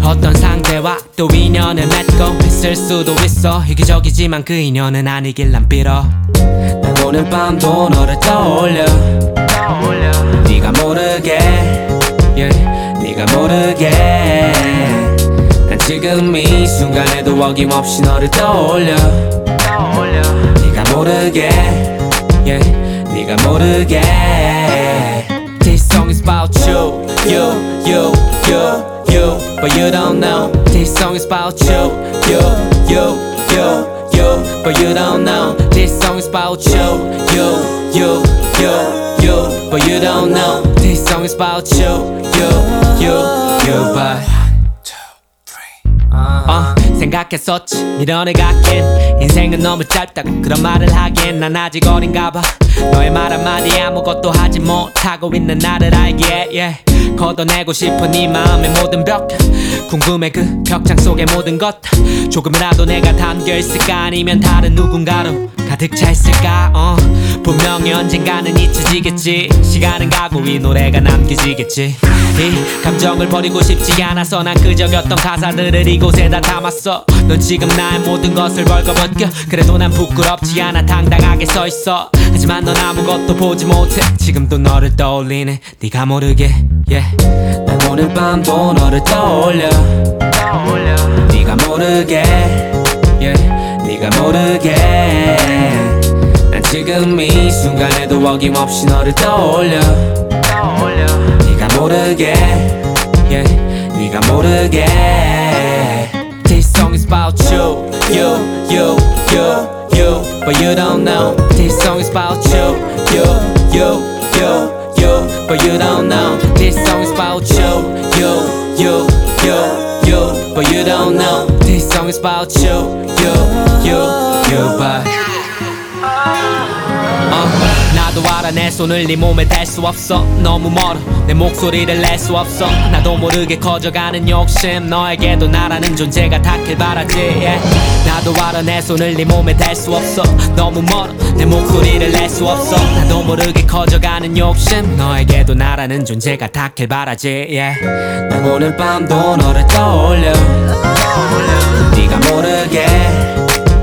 어떤 상대와 또 인연을 맺고 있을 수도 있어. 이기적이지만 그 인연은 아니길 난 빌어. 난 오늘 밤도 너를 떠올려. 네가 모르게 네가 모르게. 난 지금 이 순간에도 어김없이 너를 떠올려. 네가 모르게 yeah, 네가 모르게 This song is about you you you you you but you don't know This song is about you you you you you but you don't know This song is about you you you you you but you don't know This song is about you you you you but 어, 생각했었지. 갖긴 인생은 너무 짧다고 그런 말을 하기엔 난 아직 어린가 봐. 너의 말 한마디 아무것도 하지 못하고 있는 나를 알기에 yeah. 걷어내고 싶은 네 마음의 모든 벽. 궁금해 그 벽장 속의 모든 것. 조금이라도 내가 담겨 있을까? 아니면 다른 누군가로 가득 차 있을까? 어 분명히 언젠가는 잊혀지겠지. 시간은 가고 이 노래가 남겨지겠지. 이 감정을 버리고 싶지 않아서 난 끄적였던 가사들을 이곳에다 담았어. 넌 지금 나의 모든 것을 벌거벗겨. 그래도 난 부끄럽지 않아. 당당하게 서 있어 하지만 넌 아무것도 보지 못해. 지금도 너를 떠올리네. 네가 모르게 yeah. 난 오늘 밤도 너를 떠올려. 네가 모르게 yeah. 네가 모르게. 난 지금 이 순간에도 어김없이 너를 떠올려. 네가 모르게 yeah. 네가 모르게. This song is about you you you you but you don't know. This song is about you you you you you. But you don't know. This song is about you you you you you. But you don't know. This song is about you you you you. But 어, 나도 알아 내 손을 네 몸에 댈 수 없어. 너무 멀어 내 목소리를 낼 수 없어. 나도 모르게 커져가는 욕심 너에게도 나라는 존재가 닿길 바라지. yeah. 나도 알아 내 손을 네 몸에 댈 수 없어. 너무 멀어 내 목소리를 낼 수 없어. 나도 모르게 커져가는 욕심 너에게도 나라는 존재가 닿길 바라지. Yeah. 난 오늘 밤도 너를 떠올려. 네가 모르게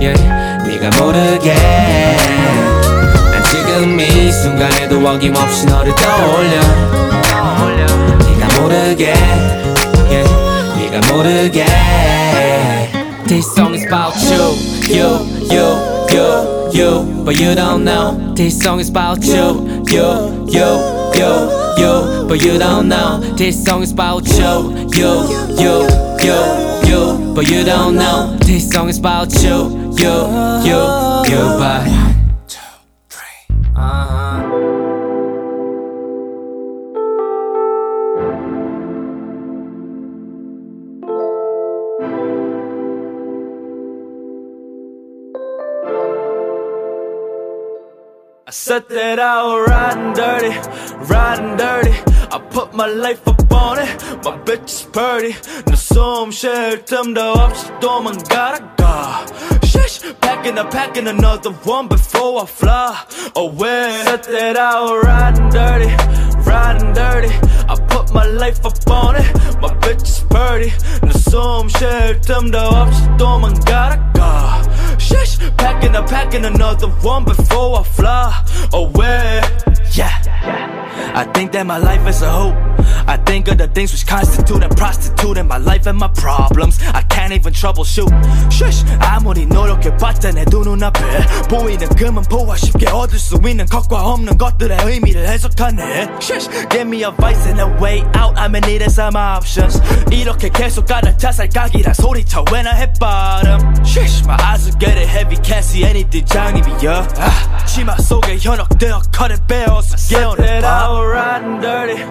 yeah. 네가 모르게. 난 지금 이 순간에도 어김없이 너를 떠올려 네가 모르게 yeah, 네가 모르게 This song is about you you you you you but you don't know This song is about you you you you you but you don't know This song is about you you you you you but you don't know This song is about you you you you but I said that I was riding dirty, riding dirty. I put my life up on it. My bitch is pretty. 너 숨 쉴 틈도 없이 도망가라 가. Shish, packing up, packing another one before I fly away. Said that I was riding dirty, riding dirty. I put my life up on it. My bitch is pretty. 너 숨 쉴 틈도 없이 도망가라 가. Shush, packing up, packing another one before I fly away. Yeah. I think that my life is a hope. I think of the things which constitute and prostitute in my life and my problems. I can't even troubleshoot. Shush, 아무리 노력해봤자 내 두 눈앞에 보이는 그만 보아 쉽게 얻을 수 있는 것과 없는 것들의 의미를 해석하네. Shush, give me advice and a way out. I'm in need of some options. 이렇게 계속 가는 자살각이란 소리쳐 when I hit bottom. Shush, my eyes are getting heavy. Can't see anything 장님이야. 아, 치마 속에 현혹되어 cut it 배워서 깨어내 봐. riding dirty,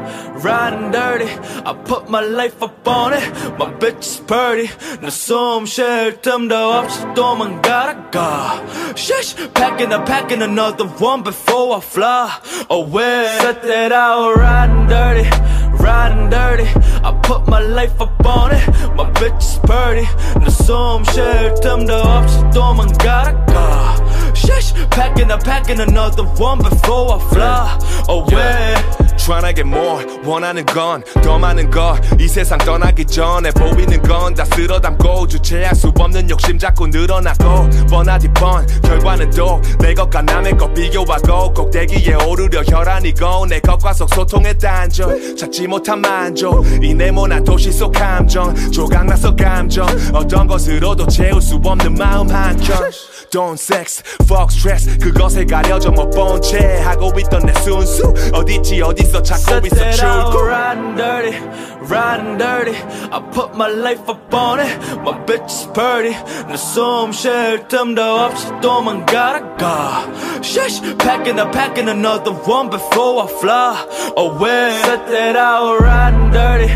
riding dirty. I put my life up on it. My bitch is pretty. 나 숨 쉴 틈도 없이 도망가다가. Shush, packing up, packing another one before I fly away. Set that out, riding dirty. Riding dirty, I put my life up on it. My bitch is pretty. 나 숨 쉴 틈도 없이 도망가다가. Shush, packing up, packing another one before I fly away. Trying to get more 원하는 건 더 많은 것이 세상 떠나기 전에 보이는 건 다 쓸어 담고 주체할 수 없는 욕심 자꾸 늘어나고. 뻔하디 뻔 결과는 또내 것과 남의 것 비교하고. 꼭대기에 오르려 혈안이 고 내 것과 속 소통의 단절 찾지 못한 만족. 이 네모난 도시 속 감정 조각나서 감정. 어떤 것으로도 채울 수 없는 마음 한켠. Don't sex, fuck stress 그것에 가려져 못 본 채 하고 있던 내 순수 어딨지 어디서 찾고 있어 Set out, 출구 riding dirty, riding dirty. I put my life up on it. My bitch is pretty. 나 숨 쉴 틈도 없이 도망가다가. Shush, packing up, packing another one before I fly away. Set that out, riding dirty.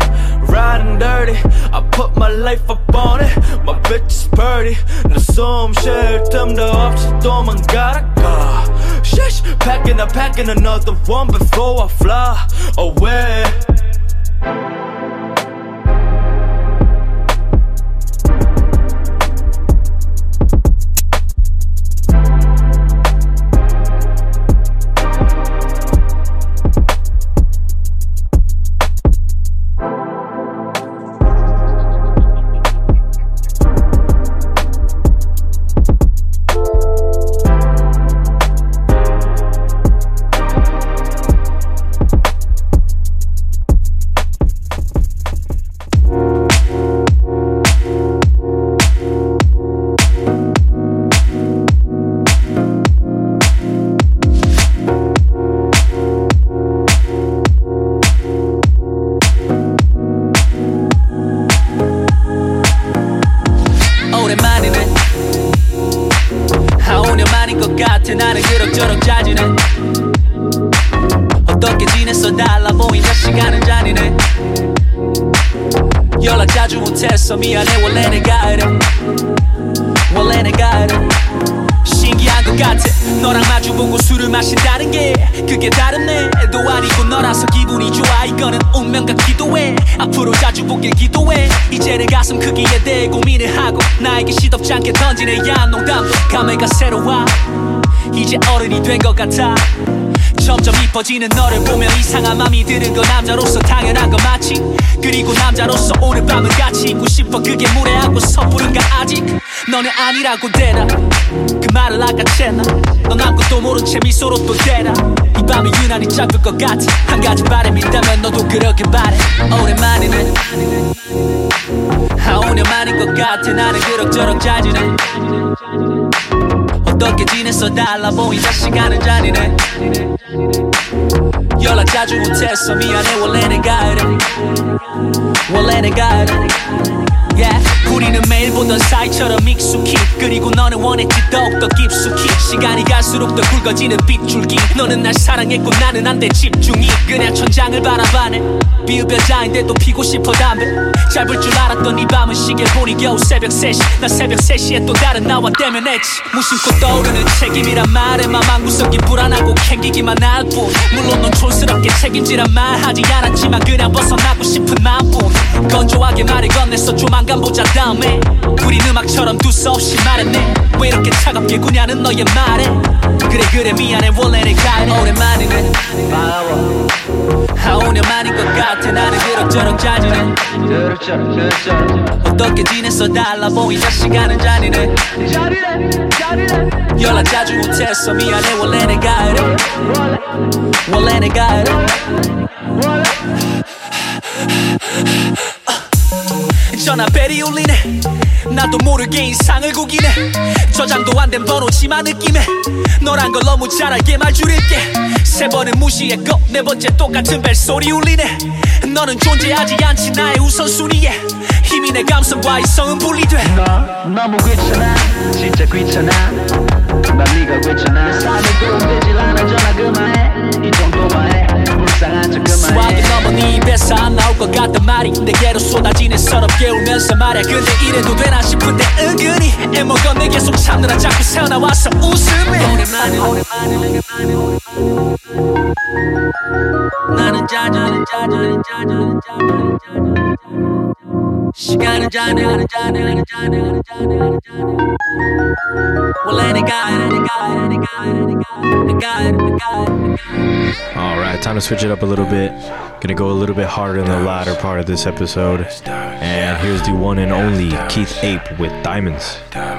Riding dirty, I put my life up on it. My bitch is pretty. 나 숨 쉴 틈도 없이 도망가다가. Shush, packing up, packing another one before I fly away. 달라 보인 다 시간은 잔이네 연락 자주 못했어 미안해. 원래 내가 이래 원래 내가 이래 yeah. 우리는 매일 보던 사이처럼 익숙히. 그리고 너는 원했지 더욱더 깊숙이. 시간이 갈수록 더 굵어지는 빗줄기. 너는 날 사랑했고 나는 안돼 집 중이 그냥 천장을 바라봐네. 비흡여자인데도 피고 싶어 담배. 짧을 줄 알았던 이 밤은 시계 보니 겨우 새벽 3시. 나 새벽 3시에 또 다른 나와 대면했지. 무심코 떠오르는 책임이란 말에 맘 한구석이 불안하고 캥기기만 할 뿐. 물론 넌 촌스럽게 책임지란 말 하지 않았지만 그냥 벗어나고 싶은 마음뿐. 건조하게 말을 건넸어 조만간 보자 다 다음에. 우린 음악처럼 두서없이 말했네 왜 이렇게 차갑게 구냐는 너의 말에. 그래 그래 미안해 원래 내가 이래 오랜만이네 반가워 한 5년 만인 것 같아. 나는 그럭저럭 자지네 어떻게 지냈어? 달라 보이자 시간은 잔이네 연락 자주 못했어. 미안해 원래 내가 이래 원래 내가 이래 전화벨이 울리네. 나도 모르게 인상을 구기네. 저장도 안 된 번호지만 느낌에. 너란 걸 너무 잘 알게 말 줄일게. 세 번은 무시했고 네 번째 똑같은 벨소리 울리네. 너는 존재하지 않지 나의 우선순위에. 힘이 내 감성과 이성은 분리돼. 너 너무 귀찮아. 진짜 귀찮아. 난 네가 귀찮아. 내 삶이 도움되질 않아. 전화 그만해. 이 정도만 해 불쌍한 척 수학이 그만해 넘어 네 입에서 안 나올 것 같단 말이. 내게로 쏟아지네. 서럽게 울면서 말야. 근데 이래도 되나 싶은데 은근히 애먹어. 내 계속 참느라 자꾸 새어나와서 웃음이 오랜만에 오랜만에 나는 자주 나는 자주 나는 자주 나는 자주 나는 자네 하는 자네 하는 자네 원래 내가 이래 내가 이래 내가 이래 내가 이래 내가 이래 All right, time to switch it up a little bit. Gonna go a little bit harder in the latter part of this episode. And here's the one and only Keith Ape with Diamonds. My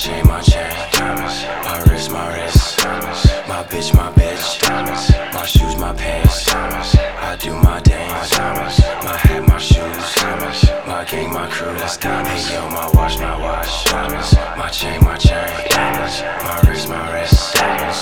chain, my chain, my wrist, my wrist, my bitch, my bitch, my shoes, my pants. I do my dance, my hat, my shoes, my gang, my crew. that's Hey yo, my watch, my watch, my chain, my chain, my wrist, my wrist,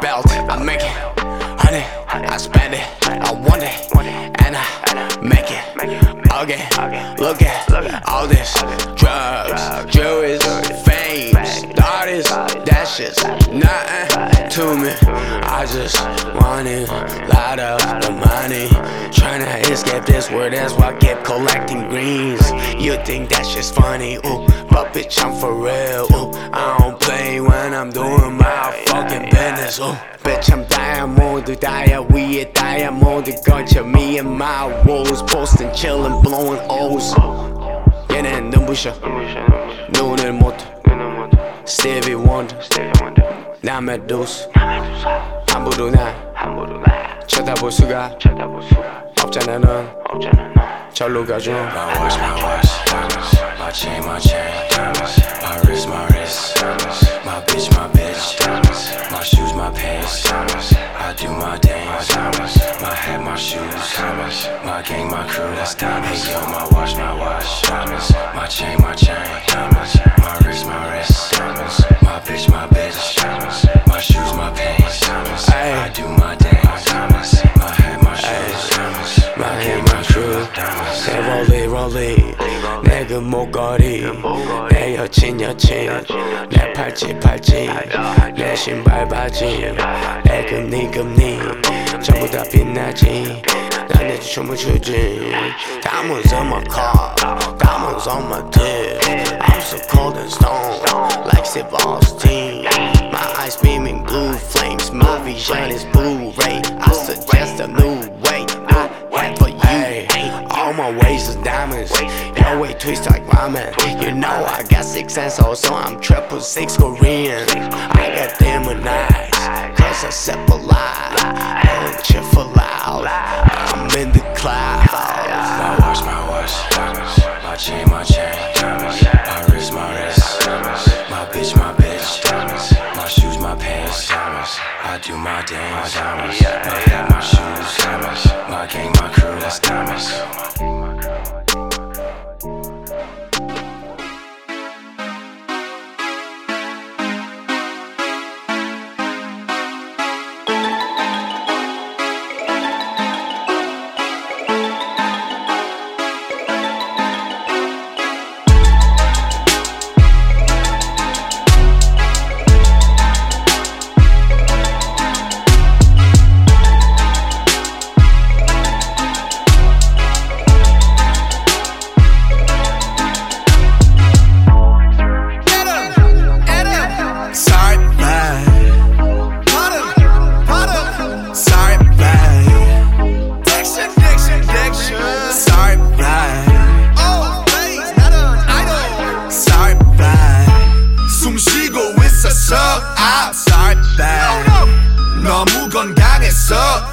belt. I make it, honey, I spend it, I want it, and I make it again. Look at all this drugs, jewelry, fame, artists, that shit's nothing to me. I just want it, lot of the money. Tryna escape this world, that's why I keep collecting greens. You think that shit's funny, ooh, but bitch, I'm for real, ooh. fucking business, ooh. Bitch, I'm diamond, diet, we a diamond, guncha, me and my wolves, posting, chillin', blowing O's. 얘는 눈부셔, 눈을 못 Stevie Wonder, 나 메두스, 함부로 나 쳐다볼 수가 없잖아 넌 절로 가줘 My watch, my watch, my chain, my chain, my wrist, my wrist, my bitch, my bitch, my shoes, my pants. I do my dance, my hat, my shoes, my gang, my crew. Hey yo, my watch, my watch, my chain, my chain, my wrist, my wrist, my bitch, my bitch, my shoes, my pants. I do my dance, my hat, my shoes, my gang, my crew. 내 rollie rollie 내그 목걸이 내 여친 여친 내 팔찌 팔찌 내 신발 바지 내 금리 금리 전부 다 빛나지 난내 춤을 추지 Diamonds on my car Diamonds on my dick I'm so cold and stone Like Steve Austin My eyes beaming blue flames My vision is Blu-ray I suggest a new way I have for you all my waist is diamonds. Your way twist like ramen. You know I got six sense, so I'm triple six Korean. I got demon eyes, cause I sip a lot. And chill for. I'm in the clouds. My watch, my watch, my chain, my chain, my wrist, my wrist, my bitch, my bitch, my shoes, my pants. I do my dance, my hat, my shoes, my gang, my crew. That's diamonds.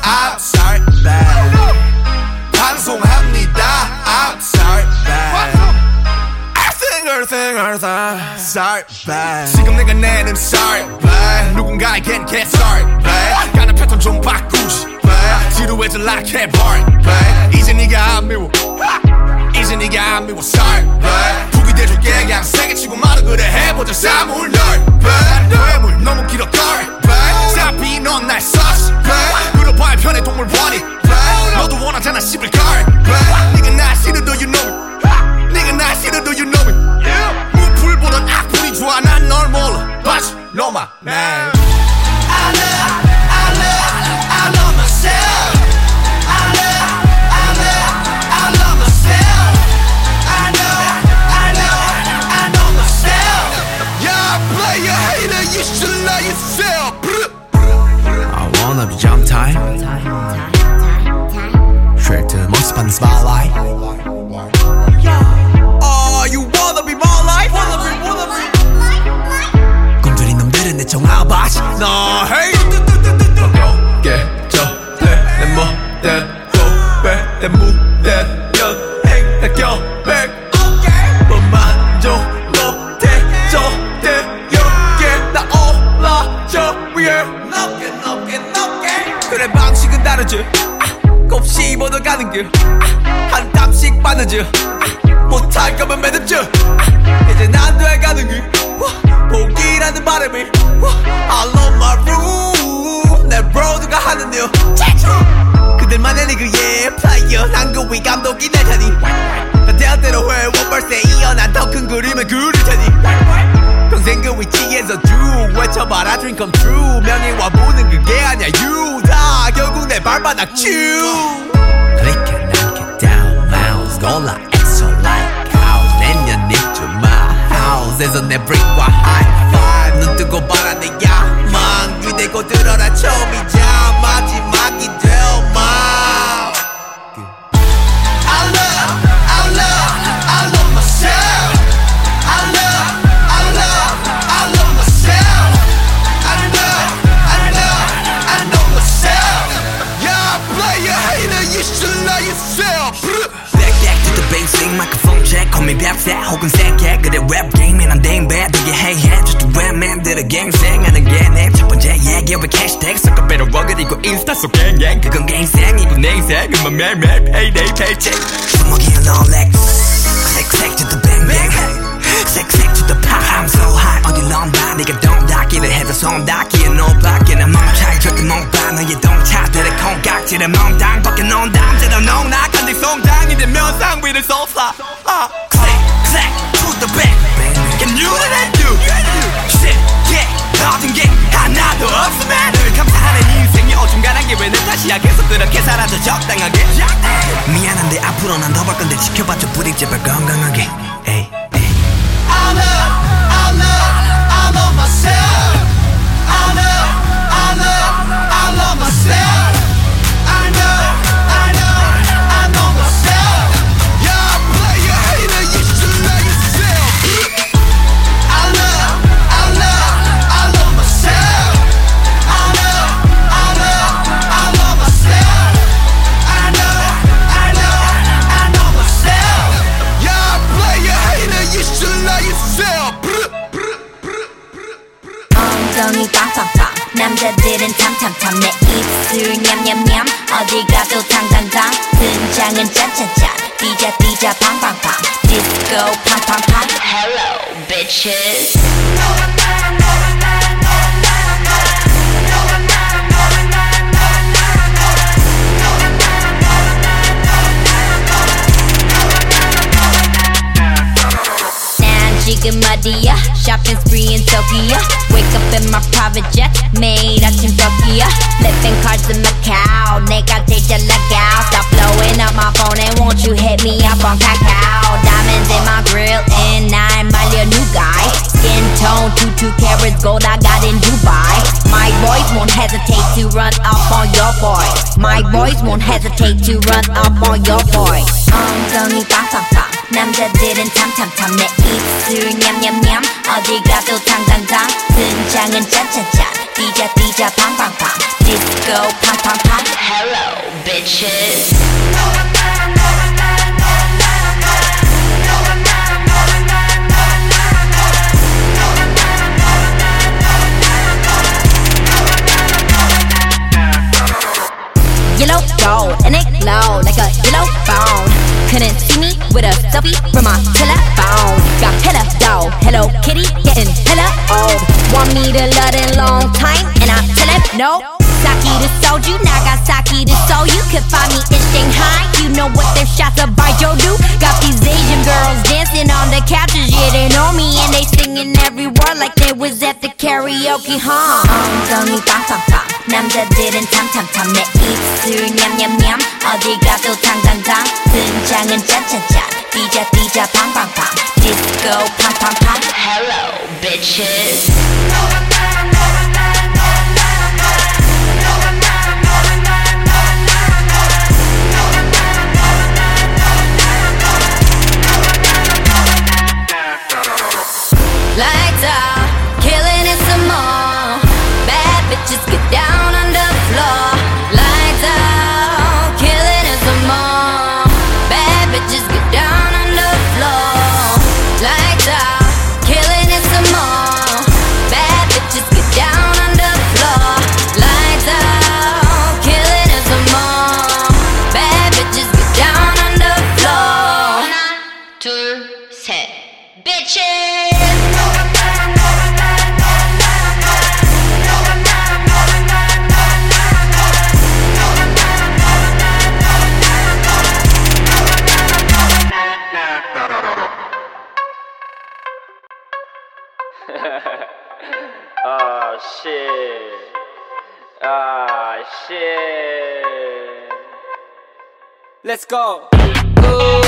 압살 백 방송합니다 압살 백 Girl, sorry, bad. 지금 내가 내는 sorry, bad. 누군가에겐 get sorry, bad. 가는 패턴 좀 바꾸시, bad. 지루해져 like a party, bad. 이제 네가 안 미워, 이제 네가 안 미워, sorry, bad. 북이 돼줄게, 그냥 세게 치고 말아 그래 해보자 사물널, bad. 뇌물 너무 길어, girl. 사비 넌날 썼어 babe 그려봐야 편해 동물 원이 너도 원하잖아 씹을 걸 네가 날 싫어 do you know it 네가 날 싫어 do you know it 무풀보단 악플이 좋아 난 널 몰라 know my name to the most fun spotlight. Oh, you wanna be more like 꿈들인 놈들은 내 정아바시 너 hey. 깨져 내 멋대로 빼내 무대여 행다 껴백 너만족 못해 저대여게 나 올라 저 위에 높게 높게 높게 그래 방식은 다르지. 아, 곱씹어도 가는 길한 땀씩 빠르지. 아, 못할 거면 매듭지. 아, 이제 난 돼가는 길. 와, 포기라는 바람이. 와, I love my room. 내 브로드가 하는 일. 그들만의 리그의 플레이어 난 그 위 감독이 될 테니. 다 대학대로 해 원벌스에 이어 난 더 큰 그림을 그릴 테니. 평생 그 위치에서 쭉 외쳐봐라. Dream come true. 명예와 부는 그게 아니야. You 다 결국 내 발바닥. 쭉 down 골라 extra like house 내년 입주 my house에서 내 high five 눈 뜨고 내 야망 기대고 들어라 처음이자 마지막이 될 me 벽세 혹은 생각 그래 랩 게임에 난 댕배 되게 해이해 just rap man들의 갱생하는 게내첫 번째 얘기 왜 캐시택 섞어 배로 그리고 인스타 속 갱갱 그건 내 인생이고 내 인생은 매일매일 payday paycheck. 주먹이 롤렉 click click to the bang bang. Click to the pop. I'm so hot 어딜 넌봐 네가 동 닫기를 해도 손 닫기에 노밖에 난 멈춰 차이 절대 못봐 너의 동차들의 콩깍지를 멍당 벗겨 놓은 담대로 농락한 네 송장이 되면 상 위를 쏟아 어중간한 게왜 내 탓이야? 계속 그렇게 살아도 적당하게? 미안한데 앞으로 난더볼 건데 지켜봐줘 부디 제발 건강하게 남자들은 탐탐탐 내 입술 냠냠냠. 어디 가도 당당당? 등장은 짠짠짠 띠자 띠자 팡팡팡 디스코 팡팡팡. Hello bitches 지금 어디야 shopping spree in Tokyo wake up in my private jet 매일 아침 터키야 flipping cards in Macau 내가 제일 잘 나가 stop blowing up my phone and won't you hit me up on Kakao diamonds in my grill and 날 말려 new guy skin tone two two carats gold I got in Dubai my boys won't hesitate to run up on your boy my boys won't hesitate to run up on your boy 엉덩이 빵빵빵 남자들은 탐탐탐 내 입술 냠냠냠. 어디 가도 당당당. 등장은 짠짠짠. 뛰자 뛰자 팡팡팡. 디스코 팡팡팡. Hello bitches. Yellow gold and it glow like a yellow bone. Couldn't see me with a selfie from my telephone. Got hella dough, Hello Kitty getting hella old. Want me to love in long time and I tell him no Saki to soju, Nagasaki to Seoul. You could find me in Shanghai. You know what their shots of Baijiu do. Got these Asian girls dancing on the couches. Yeah, they know me and they singing every word like they was at the karaoke, huh? 엉덩이 빵빵빵. 남자들은 탐탐탐 내 입술 냠냠냠 어디 가도 당당당 등장은 짠짠짠 뛰자 뛰자 팡팡팡 디스코 팡팡팡 Hello bitches Let's go. 여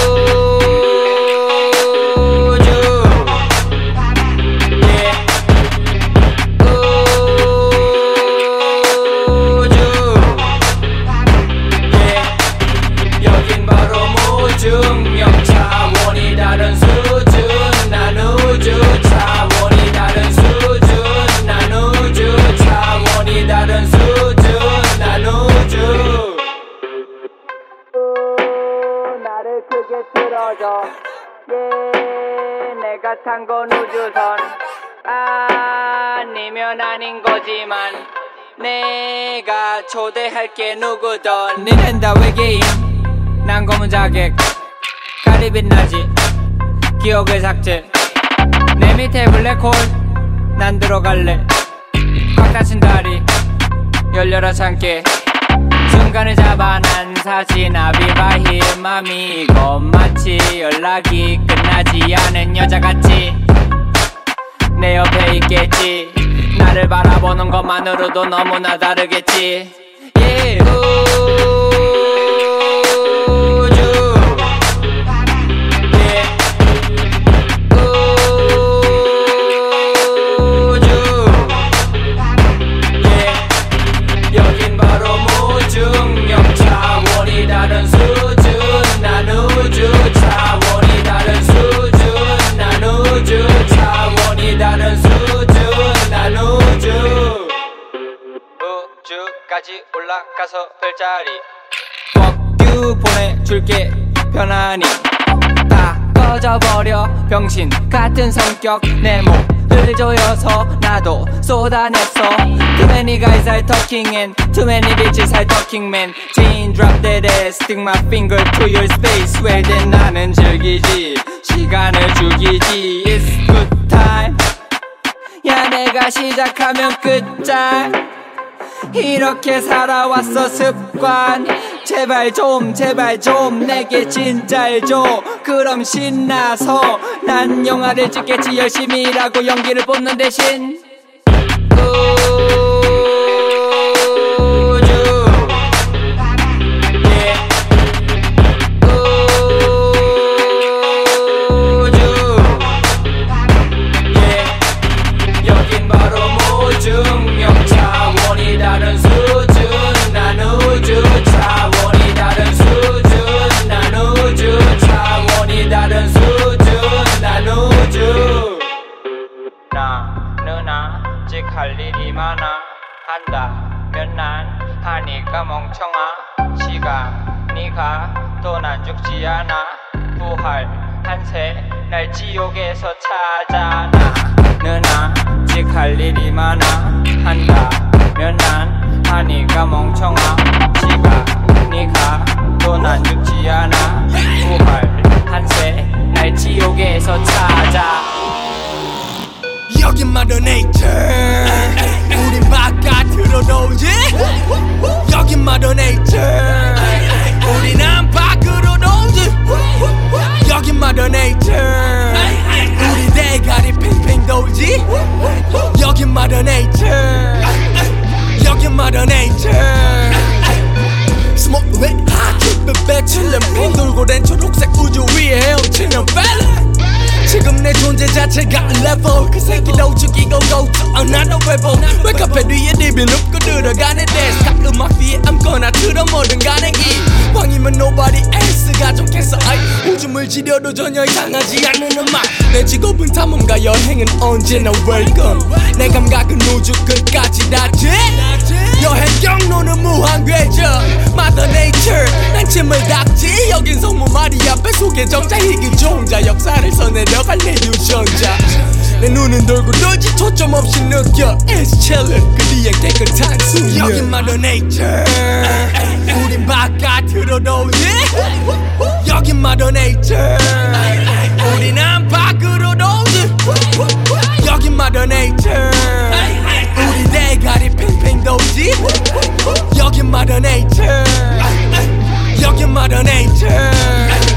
틀어줘 예 내가 탄 건 우주선. 아니면 아닌 거지만 내가 초대할게 누구든 니넨 다 외계인. 난 검은 자객. 가리 빛 나지. 기억을 삭제. 내 밑에 블랙홀. 난 들어갈래. 꽉 닫힌 다리. 열려라 참깨 순간을 잡아 난 사진 아비바힐 맘이 이거 마치 연락이 끝나지 않은 여자 같지? 내 옆에 있겠지? 나를 바라보는 것만으로도 너무나 다르겠지? yeah. 우주까지 올라가서 별자리 뻑큐 보내줄게 편안히 다 꺼져버려 병신 같은 성격 내 몸을 조여서 나도 쏟아냈어 Too many guys are talking and too many bitches are talking man Chain drop that ass stick my finger to your space Well then 나는 즐기지 시간을 죽이지 It's good time 야 내가 시작하면 끝장 이렇게 살아왔어 습관. 제발 좀 제발 좀 내게 진짜를 줘. 그럼 신나서 난 영화를 찍겠지. 열심히 일하고 연기를 뽑는 대신. 우 아직 할 일이 많아. 한다면 난 하니까 멍청아. 시간 네가. 또 난 죽지 않아. 부활. 한세 날 지옥에서 찾아나. 는 아직 할 일이 많아. 한다면 난 하니까 멍청아. 시간 네가. 또 난 죽지 않아. 부활. 한세 날 지옥에서 찾아 여긴 마더네이터. 우린 바깥으로 놀지? 여긴 마더네이터. 우린 안 밖으로 놀지? 여긴 마더네이터. 우리 대가리 팽팽 돌지? 여긴 마더네이터. 여긴 마더네이터. 스모크 왜 하? 깃빛 배칠는 팽 돌고 된 초록색 우주 위에 헤엄치는 벨 지금 내 존재 자체가 level. 그 새끼도 죽이고 go to another level 왜 뒤에 리뷰 눕고 들어가는 데스 각 음악 뒤에 아무거나 틀어 뭐든 간에 이 왕이면 nobody else가 좋겠어 아이. 오줌을 지려도 전혀 이상하지 않는 음악. 내 직업은 탐험가 여행은 언제나 welcome. 내 감각은 우주 끝까지 닿지 여행 경로는 무한궤적. Mother Nature 난 침을 닦지. 여긴 성모 마리아 뱃속에 정자 희귀. 종자 역사를 써내려 갈 내 유전자 내 눈은 돌고 돌지 초점 없이 느껴 It's chillin' 그 뒤에 깨끗한 수면 Mother Nature 우린 바깥으로 여긴 Mother Nature 우린 안 밖으로 여긴 Mother Nature 우리 대가리 팽팽 여긴 Mother Nature Mother Nature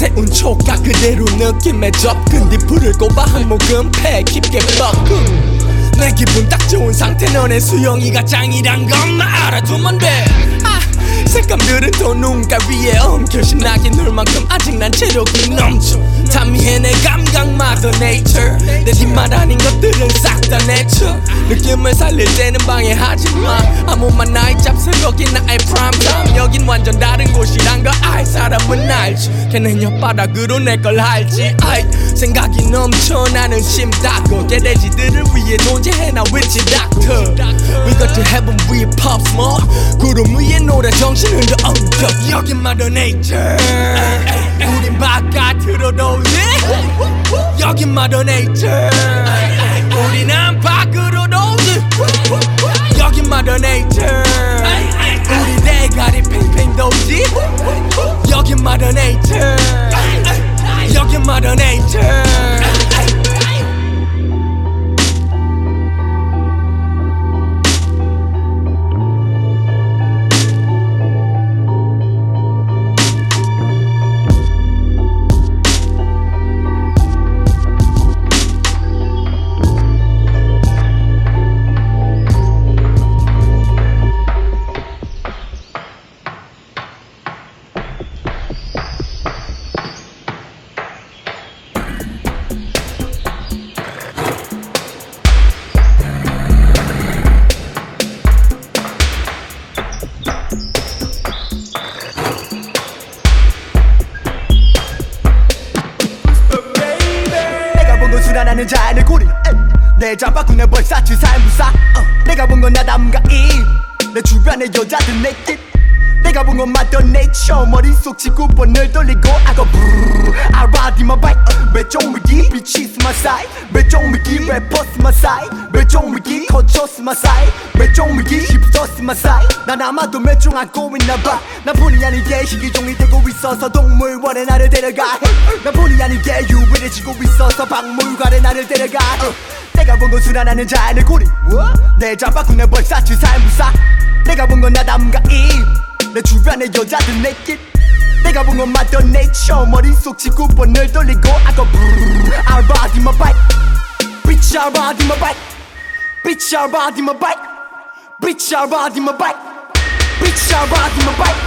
세운 촉각 그대로 느낌에 접근 뒤불을 꼽아 한 모금 패 깊게 뻐끔 내 기분 딱 좋은 상태. 너네 수영이가 짱이란 것만 알아두면 돼. 아, 색감들은 더 눈가 위에 엉켜 신나게 놀 만큼 아직 난 체력이 넘쳐 탐미해 내 감각 mother nature. 내 뒷말 아닌 것들은 싹다 내쳐 느낌을 살릴 때는 방해하지 마. 아무만 나의 잡스러기 나의 prime time. 여긴 완전 다른 곳이란 걸알 사람은 알지. 걔는 혓바닥으로 내걸 알지. 아이 생각이 넘쳐 나는 심다고 개돼지들을 위해 존재해 나 위치 닥터 We got to heaven we pop smoke 구름 위에 노래 정신 흔들 엉켜. 여긴 mother nature. 우린 바깥으로 오지 여기 마더네이처 우린 안팎으로 오지. 여긴 마더네이처 우리 대가리 팽팽 도지. 여긴 마더네이처 여긴 마더네이처 주변의 여자들 내길 내가 본 건 맞던 네이처 머릿속 지구본을 돌리고 아고 브르르. 알바디마 바이 매종미기? 빛이 스마사이 매종미기? 래퍼 스마사이 매종미기? 거쳐 스마사이 매종미기? 힙스터 스마사이 난 아마도 매종 안고 있나봐. 난 본의 아니게 희귀종이 되고 있어서 동물원에 나를 데려가. 난 본의 아니게 유일해지고 있어서 박물관에 나를 데려가 내가 본 건 수란하는 자연의 고리 내 잠바꾼의 벌사치 살무사 내가 본 건 나담과 입내 주변의 여자들 내길 내가 본 건 맞던 내처 머릿속 지구번을 돌리고 아까 I'll ride in my bike Bitch I'll ride in my bike Bitch I'll ride in my bike Bitch I'll ride in my bike Bitch I'll ride in my bike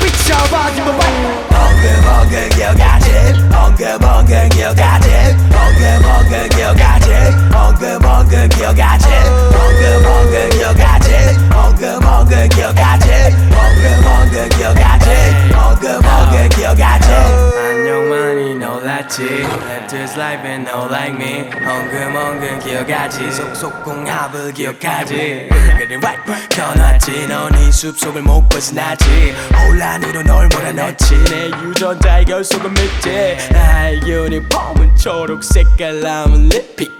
Bitch I'll ride in my bike 엉금엉금 기어가지? 엉금엉금 기어가지? 엉금엉금 기어가지? 엉금엉금 기어가지? 엉금엉금 기어가지? 엉금엉금 기어가지? 엉금엉금 기어가지? 엉금엉금 기어가지? 안녕 많이 놀랐지? Left this life and no like me. 엉금엉금 기억하지? 속속 공합을 기억하지? 켜놨지? 넌이 숲속을 못 벗어나지. 혼란으로 널 몰아넣지. 내 유 전자의 결속은 믿지. 나의 유니폼은 초록색깔 남은 립히고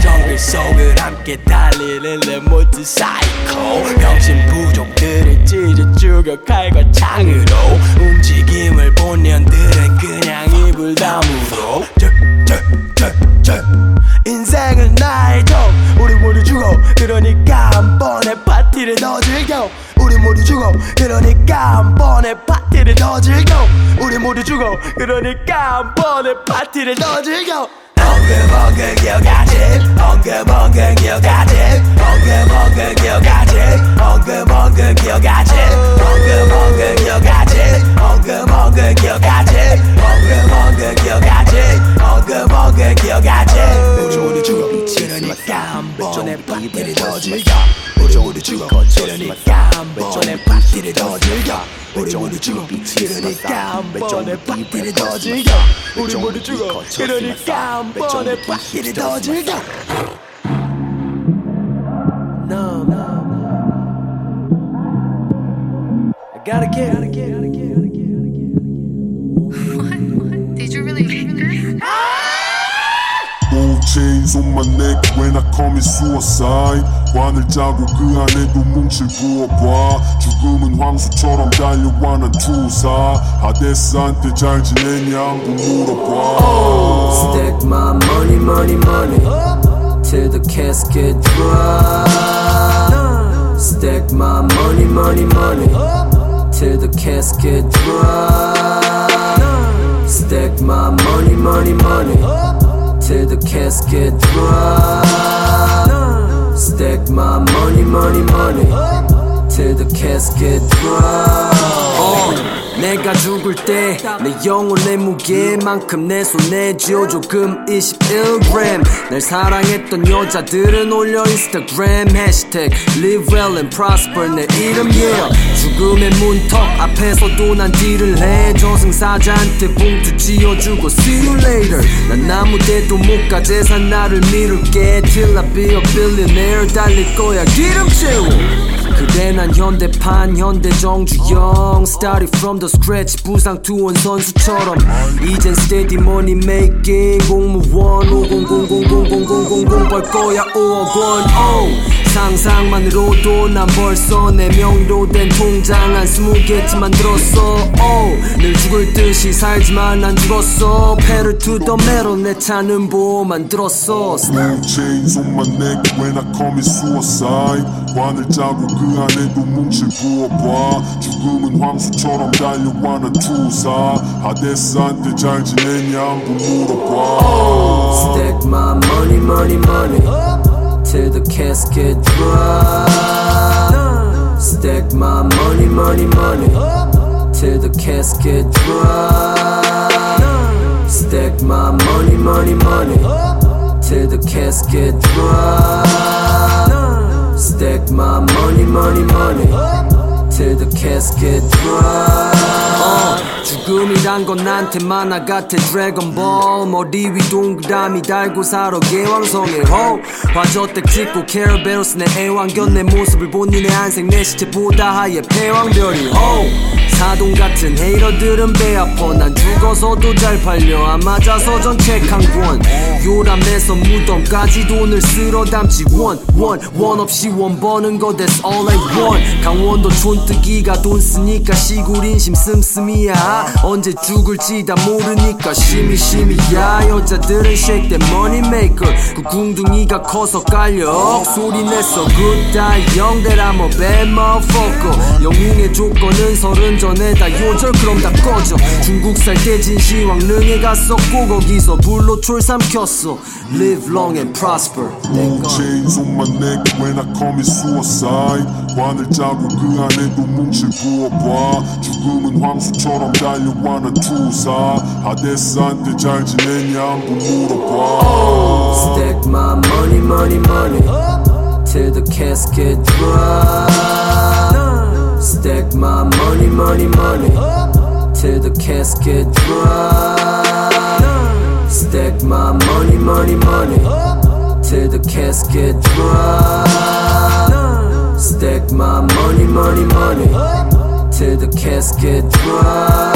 정글 속을 함께 달리는 레모트 사이코. 병신 부족들을 찢어 죽여 칼과 창으로. 움직임을 본 년들은 그냥 입을 다물어 인생은 나의 종 우리 모두 죽어. 그러니까 한 번에 파티를 더 즐겨. 우리 모두 죽어. 그러니까 한 번에 파티를 더 즐겨. 우리 모두 죽어. 그러니까 한 번에 파티를 더 즐겨 엉금엉금 기억하지? 엉금엉금 기억하지? 엉금엉금 기억하지? 엉금엉금 기억하지? 엉금엉금 기억하지? 엉금엉금 기억하지? 엉금엉금 기억하지? 엉금엉금 기억하지? 우리 죽어. 이러니까 한 번에 파티를 더 즐겨. 우리 죽어. 이러니까 한번 전에 파티를 더 즐겨. 모두 죽어 그러니까 한 번에 파티를 더 즐겨 우리 모두 죽어 그러니까 한 번에 파티를 더 즐겨 No, no, I gotta get, gotta get, gotta get, gotta get. Did you really mean this? Gold chains on my neck when I commit suicide 관을 짜고 그 안에도 뭉칠 부어봐 죽음은 황수처럼 달려와 난 투사 하데스한테 잘 지내냐고 물어봐 Stack my money, money, money till the casket dry. Stack my money, money, money till the casket dry. Stack my money, money, money till the casket dry. Stack my money, money, money till the casket dry. 어, 내가 죽을 때 내 영혼의 무게만큼 내 손에 쥐어 조금 21g 날 사랑했던 여자들은 올려 인스타그램 해시태그 live well and prosper 내 이름 yeah 죽음의 문턱 앞에서도 난 딜을 해. 저승사자한테 봉투 쥐어주고 see you later. 난 아무 데도 못 가. 재산 나를 미룰게. Till I be a billionaire 달릴 거야. 기름 채워 그래 난 현대판 현대 정주영 Started from the scratch 부상 투원 선수처럼 이젠 steady money making 공무원 50000000000벌 거야 5억 원 oh. 상상만으로도 난 벌써 내 명의로 된 통장 한 스무 개쯤 만들었어 oh. 늘 죽을 듯이 살지만 난 죽었어 to the metal 내 차는 보호 만들었어 Gold chains on my neck when I commit suicide 관을 짜고 그 안에도 뭉칠 부어봐 죽음은 황수처럼 달려와 난 투사 하데스한테 잘 지내냐고 물어봐 Stack my money, money, money till the casket dry. Stack my money, money, money till the casket dry. Stack my money, money, money till the casket dry. Stack my money, money, money till the casket dry. 어, 죽음이란 건 나한테 만화 같아. 드래곤볼 머리 위 동그라미 달고 살아. 계왕성의 호화저택 찍고 케르베로스 내 애완견 내 모습을 본 니네 안색 내 시체보다 하얘 패왕별희. 호 사동 같은 hater들은 배 아파. 난 죽어서도 잘 팔려. 안 맞아서 전 책 한 권. 요람에서 무덤까지 돈을 쓸어 담지. 원 원 원 없이 원 버는 거 that's all I want. 강원도 촌뜨기가 돈 쓰니까 시골 인심 씀씀이야. 언제 죽을지 다 모르니까 심이심이야. 여자들은 shake that money maker. 그 궁둥이가 커서 깔려. 소리 냈어 good die young that I'm a bad motherfucker. 영웅의 조건은 서른 전 에다 요절 그럼 다 꺼져 중국 살 때 진시황릉에 갔었고 거기서 불로 촐 삼켰어 live long and prosper chains on my neck when I commit suicide 관을 짜고 그 안에도 뭉칠 부어봐 죽음은 황수처럼 달려와 난 투사 하데스한테 잘 지내냐고 물어봐 Stack my money, money, money till the casket dry. Stack my money, money, money till the casket dry. Stack my money, money, money till the casket dry. Stack my money, money, money till the casket dry.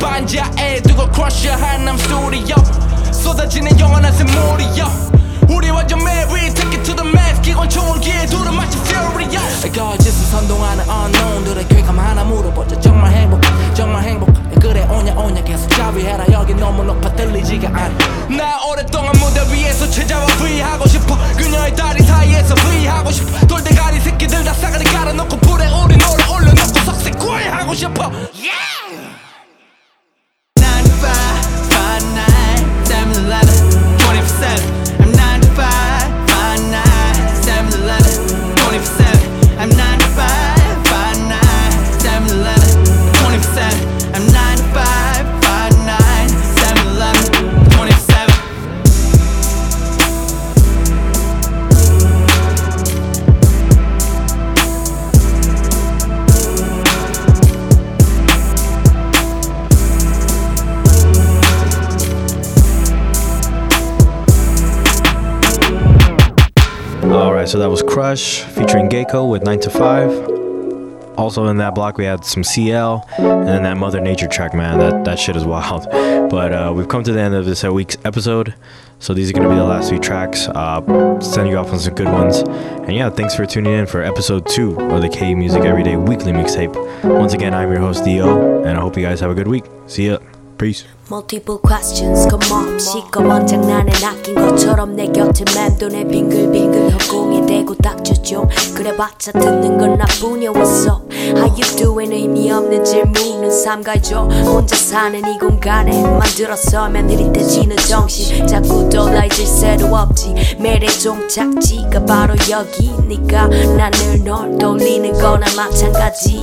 반지하에 두고 크러쉬 한남 스튜디오 쏟아지는 영원한 샘물이여. 우리 완전 married take it to the max. 기관총을 귀에 두른 마치 furious. 거짓을 선동하는 unknown들의 쾌감 하나 물어보자. 정말 행복 정말 행복 그래 오냐 오냐 계속 자위해라. 여기 너무 높아 들리지가 않아. 나 오랫동안 무대 위에서 최자와 V하고 싶어. 그녀의 다리 사이에서 V하고 싶어. 돌대가리 새끼들 다 싸가리 깔아놓고 불에 우리 노래 올려놓고 석쇠 구애하고 싶어. Yeah! I'm 9 to 5 All right, so that was Crush featuring Gecko with 9 to 5. Also in that block we had some CL and then that Mother Nature track, man. That that shit is wild. But uh, we've come to the end of this week's episode. So these are gonna be the last few tracks. Uh, sending you off on some good ones. And yeah, thanks for tuning in for episode two of the K Music Everyday Weekly Mixtape. Once again, I'm your host Dio, and I hope you guys have a good week. See ya. Peace. Multiple questions 겁없이 검은 장난에 낚인 것처럼 내 곁을 맴도네 빙글빙글 허공에 대고 닥쳐 좀 그래봤자 듣는 건 나뿐이야 What's up? How you doing? 의미 없는 질문은 삼가줘 혼자 사는 이 공간에 만들어서면 흐릿해지는 정신. 자꾸 떠나 잊을 새도 없지. 매일의 종착지가 바로 여기니까 나늘 널 떠올리는 거나 마찬가지.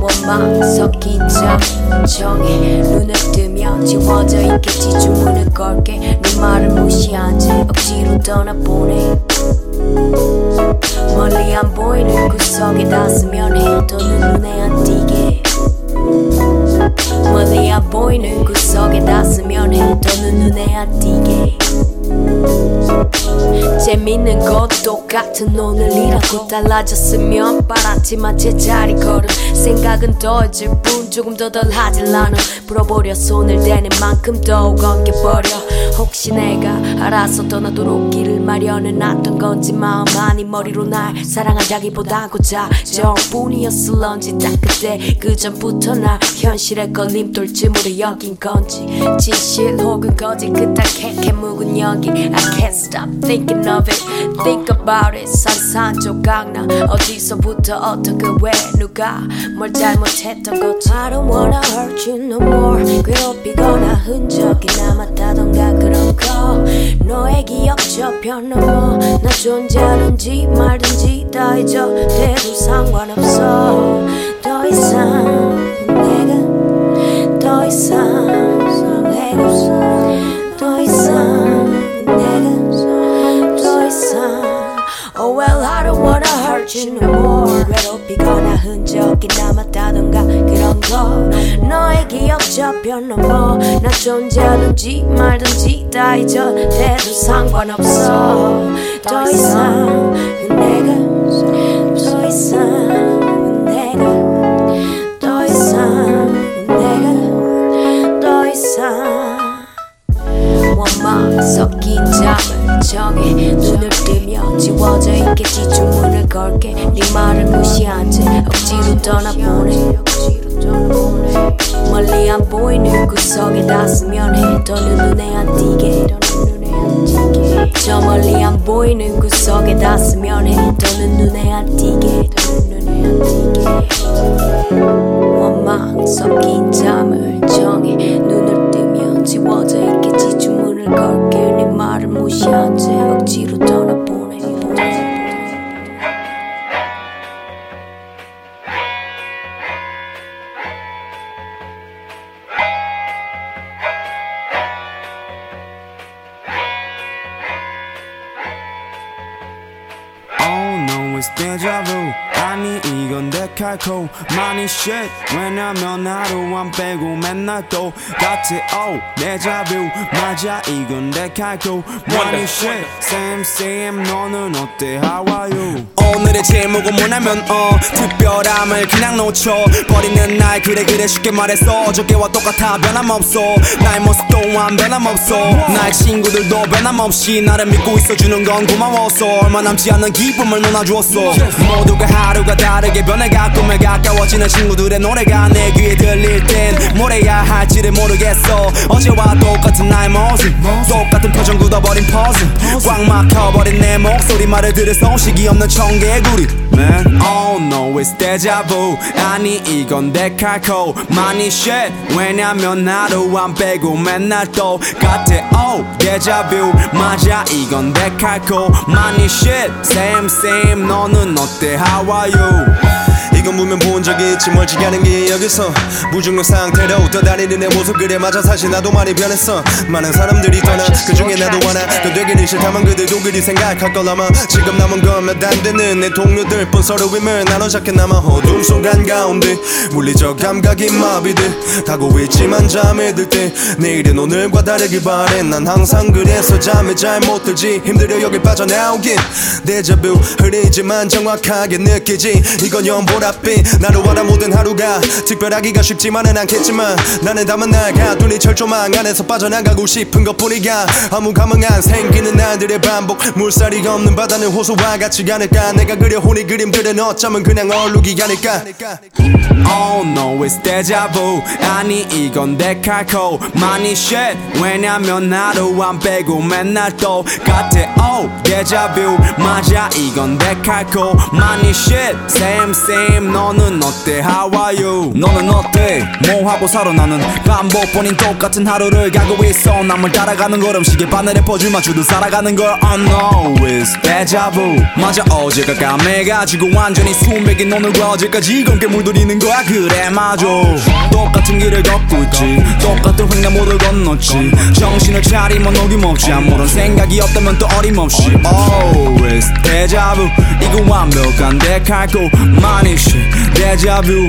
원망 섞인 정정에 눈을 뜨면 지워 져 있겠지 주문을 걸게. 네 말을 무시한 채 억지로 떠나보내. 멀리 안 보이는 구석에 닿으면 해 더는 눈에 안 띄게. 멀리 안 보이는 구석에 닿으면 해 더는 눈에 안 띄게 재밌는 건 똑같은 오늘이라고 달라졌으면 바랐지만 제자리 걸음. 생각은 더해질 뿐 조금 더 덜 하질 않아 풀어보려 손을 대는 만큼 더욱 엉겨버려. 혹시 내가 알아서 떠나도록 길을 마련해 놨던 건지 마음 아니 머리로 날 사랑하자기보다 고작 저뿐이었을런지 딱 그때 그 전부터 나 현실의 걸림돌쯤으로 여긴 건지 진실 혹은 거짓 그딴 캐캐 묵은 it I can't stop thinking of it. Think about it. 산산 조각나 어디서부터 어떻게 왜 누가 뭘 잘못했던 거지. I don't wanna hurt you no more. 괴롭히거나 흔적이 남았다던가 그런 거. 너의 기억 저편 넘어. 나 존재하는지 말든지 다 잊어대도 상관없어. 더 이상 내가 더 이상 내가 더 Oh well I don't wanna hurt you no more. 괴롭히거나 흔적이 남았다던가 그런 거. 너의 기억 저편 넘어 나 존재하는지 말든지 다 잊어대도 상관없어. 더 이상 내가 더 이상 정해. 눈을 뜨며 지워져 있겠지. 주문을 걸게. 네 말을 무시한 채 억지로 떠나보내. 멀리 안 보이는 구석에 닿으면 해. 더는 눈에 안 띄게. 저 멀리 안 보이는 구석에 닿으면 해. 더는 눈에 안 띄게. 원망 섞인 잠을 정해. 눈을 뜨면 지워져 있겠지. 주문을 걸게 네말 데칼코 많이 shit. 왜냐면 하루 안 빼고 맨날 똑같아 Oh 데자뷰 맞아 이건 데칼코 많이 shit. Same same. 너는 어때? How are you 오늘의 제목은 뭐냐면 어 특별함을 그냥 놓쳐. 버리는 날 그래 그래 쉽게 말해서 어저께와 똑같아 변함없어. 나의 모습 또한 변함없어. 나의 친구들도 변함없이 나를 믿고 있어주는 건 고마워서 얼마 남지 않은 기쁨을 나눠주었어. 모두가 하루가 다르게 변해가 꿈에 가까워지는 친구들의 노래가 내 귀에 들릴 땐뭘 해야 할지를 모르겠어. 어제와 똑같은 나의 모습 똑같은 표정 굳어버린 퍼즐. 꽉 막혀버린 내 목소리 말을 들을 소식이 없는 청 개구리 Man Oh no it's deja vu 아니 이건 데칼코 많이 shit 왜냐면 하루 안 빼고 맨날 똑같아 Oh deja vu 맞아 이건 데칼코 많이 shit same same 너는 어때 how are you 이건 분명 본 적이 있지 멀지 않은 게 여기서. 무중력 상태로 떠다니는 내 모습 그래 맞아. 사실 나도 많이 변했어. 많은 사람들이 떠나 그 중에 나도 하나 너 되기는 싫다만 그들도 그리 생각할 걸 아마. 지금 남은 건 몇 안 되는 내 동료들 뿐 서로 힘을 나눠 작게 남아 어둠 속 한가운데 물리적 감각이 마비돼 타고 있지만 잠에 들 때 내일은 오늘과 다르길 바래. 난 항상 그래서 잠에 잘 못 들지. 힘들어 여길 빠져나오긴. 데자뷰 흐리지만 정확하게 느끼지. 이건 연보 랏빛 나로 알아 모든 하루가 특별하기가 쉽지만은 않겠지만 나는 담은 날가 눈이 철조망 안에서 빠져나가고 싶은 것뿐이야. 아무 감흥 안 생기는 날들의 반복 물살이 없는 바다는 호수와 같이 가닐까. 내가 그려온 이 그림들은 어쩌면 그냥 얼룩이 아닐까. Oh no it's deja vu. 아니 이건 데칼코. 많이 shit. 왜냐면 하루 안 빼고 맨날 똑같아. Oh deja vu. 맞아 이건 데칼코. 많이 shit. Same same 너는 어때? How are you? 너는 어때? 뭐 하고 살아? 나는 반복뿐인 똑같은 하루를 가고 있어. 남을 따라가는 걸음식에 바늘에 퍼즐 맞추듯 살아가는 걸 Oh no it's deja vu. 맞아 어제가 까매가지고 완전히 숨백인 오늘과 어제까지 검게 물들이는 거야. 그래 맞아 똑같은 길을 걷고 있지. 똑같은 횡단보도 건넜지. 정신을 차리면 어김없지 아무런 생각이 없다면 또 어림없이. Oh it's deja vu. 이거 완벽한 데칼코 많이 shit deja vu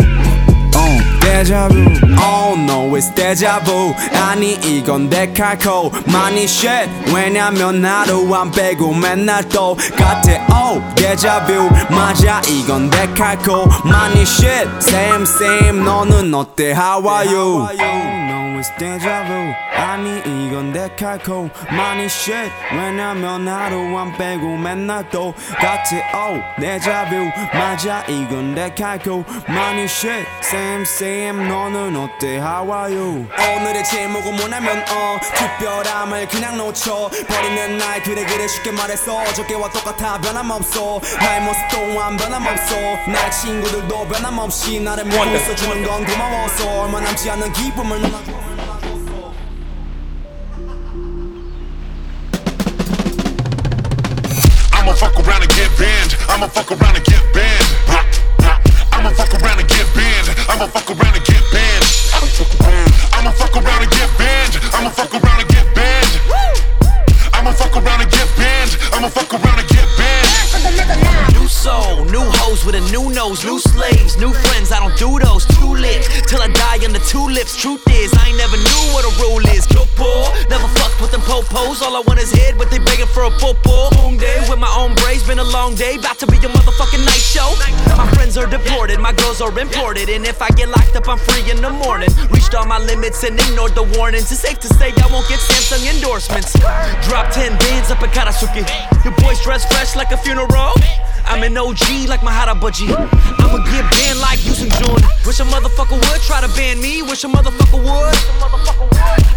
Oh, deja vu. Oh no, it's deja vu. 아니 이건 데칼코 많이 shit. 왜냐면 하루 안 빼고 맨날 똑같아. Oh, deja vu. 맞아 이건 데칼코 많이 shit. Same same 너는 어때? How are you? It's deja vu. 아니 이건 데칼코 많이 shit. 왜냐면 하루 안 빼고 맨날 똑같아 oh 데자뷰 맞아 이건 데칼코 많이 shit. Same same. 너는 어때? How are you? 오늘의 제목은 뭐냐면 어 특별함을 그냥 놓쳐. 버리는 날 그래 그래 쉽게 말해서. 어저께와 똑같아 변함없어. 나의 모습 또한 변함없어. 나의 친구들도 변함없이 나를 믿고 있어주는 건 고마워서 얼마 남지 않은 기쁨을 누나 I'ma fuck around and get banned. I'ma fuck around and get banned. I'ma fuck around and get banned. I'ma fuck around and get banned. I'ma fuck around and get banned. I'ma fuck around and get banned. I'ma fuck around and get banned. I'ma fuck around and get banned. New soul, new hoes with a new nose, new slaves, new friends. I don't do those. Too lit till I die on the tulips. Truth is, I ain't never knew what a rule is. Kill poor, never fucked with them popos. All I want is head, but they begging for a popo. Boom day with my own been a long day. About to be a motherfucking night show. My friends are deported, my girls are imported, and if I get locked up, I'm free in the morning. Reached all my limits and ignored the warnings. It's safe to say I won't get Samsung endorsements. Drop 10 bands up in Karasuki. Your boys dress fresh like a funeral. I'm an OG like Mahara Budgie. I'ma get banned like Yusuf Jun. Wish a motherfucker would try to ban me. Wish a motherfucker would.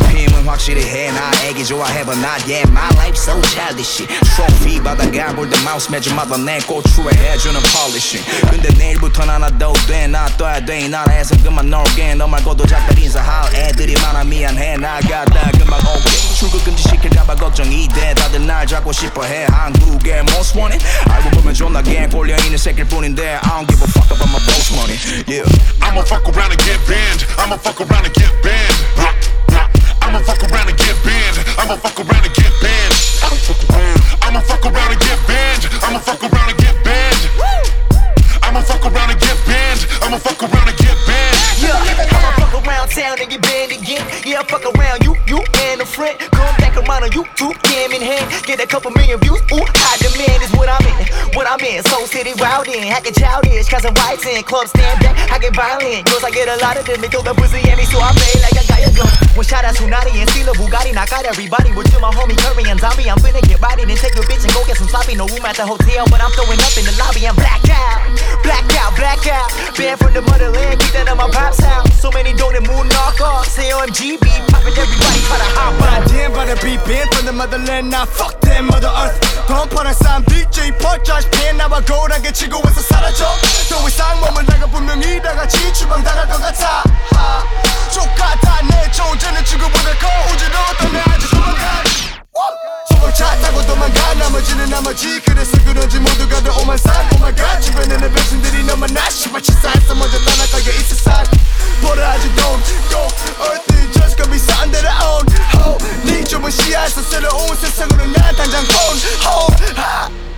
힘은 확실히 해나 애기 좋아해 but not yet my life so childish. 트로피 받아가 골든 마우스 매주마다 내. 고추에 해주는 폴리싱 근데 내일부터 나나도 돼나 떠야 돼이 나라에서 그만 놀게. 너 말고도 작별 인사할 애들이 많아. 미안해. 나가다 금방 올게. 출국 금지 시킬까봐 걱정이 돼. 다들 날 잡고 싶어해. 한국의 most wanted. 알고 보면 존나게 꼴려있는 새끼일 뿐인데 I don't give a fuck about my boss money yeah. I'ma fuck around and get banned. I'ma fuck around and get banned. I'ma fuck around and get banned. I'ma fuck around and get banned. I'ma fuck around and get banned. I'ma fuck around and get banned. I'ma fuck around and get banned. Yeah, I'ma fuck around town and get banned again. Yeah, fuck around you, you and a friend. Come back around on YouTube, cam in hand. Get a couple million views. Ooh, high demand is what I'm wildin'. What I'm in, Soul City routing. Hacking childish, cousin whites in. Club stand back, I get violent. Girls, I get a lot of them. They throw the pussy at me, so I play like I got a gun. One shot at Tsunade and steal Bugatti. Knock out everybody. With you, my homie Curry and Zombie. I'm finna get riding and take your bitch and go get some sloppy. No room at the hotel, but I'm throwing up in the lobby. I'm black out, black out, black out. Banned from the motherland, keep that at my pops house. So many donut moon Say OMG, be poppin', everybody try to hop on. Damn, but I be banned from the motherland now. Fuck them, Mother Earth. Don't put a sign, DJ Pod. 펄자시 팬 나와 고라게 치고 와서 사라져. 더 이상 몸을 나가 분명히 다 같이 주방 당할 것 같아. 하. 족같아 내 존재는 친구보다 거우지러웠던 내 아주 도망가. 소방차 타고 도망가. 나머지는 나머지. 그래서 그런지 모두가 다 오만산 오마이갓 주변에는 병신들이 너만 나. 씨발 치사했어 먼저 떠나가게 이 세상 I just don't go. Earth just gonna be something that I own. Ho, 네 좁은 시야에서 새로운 세상으로 난 당장 폰 Home 하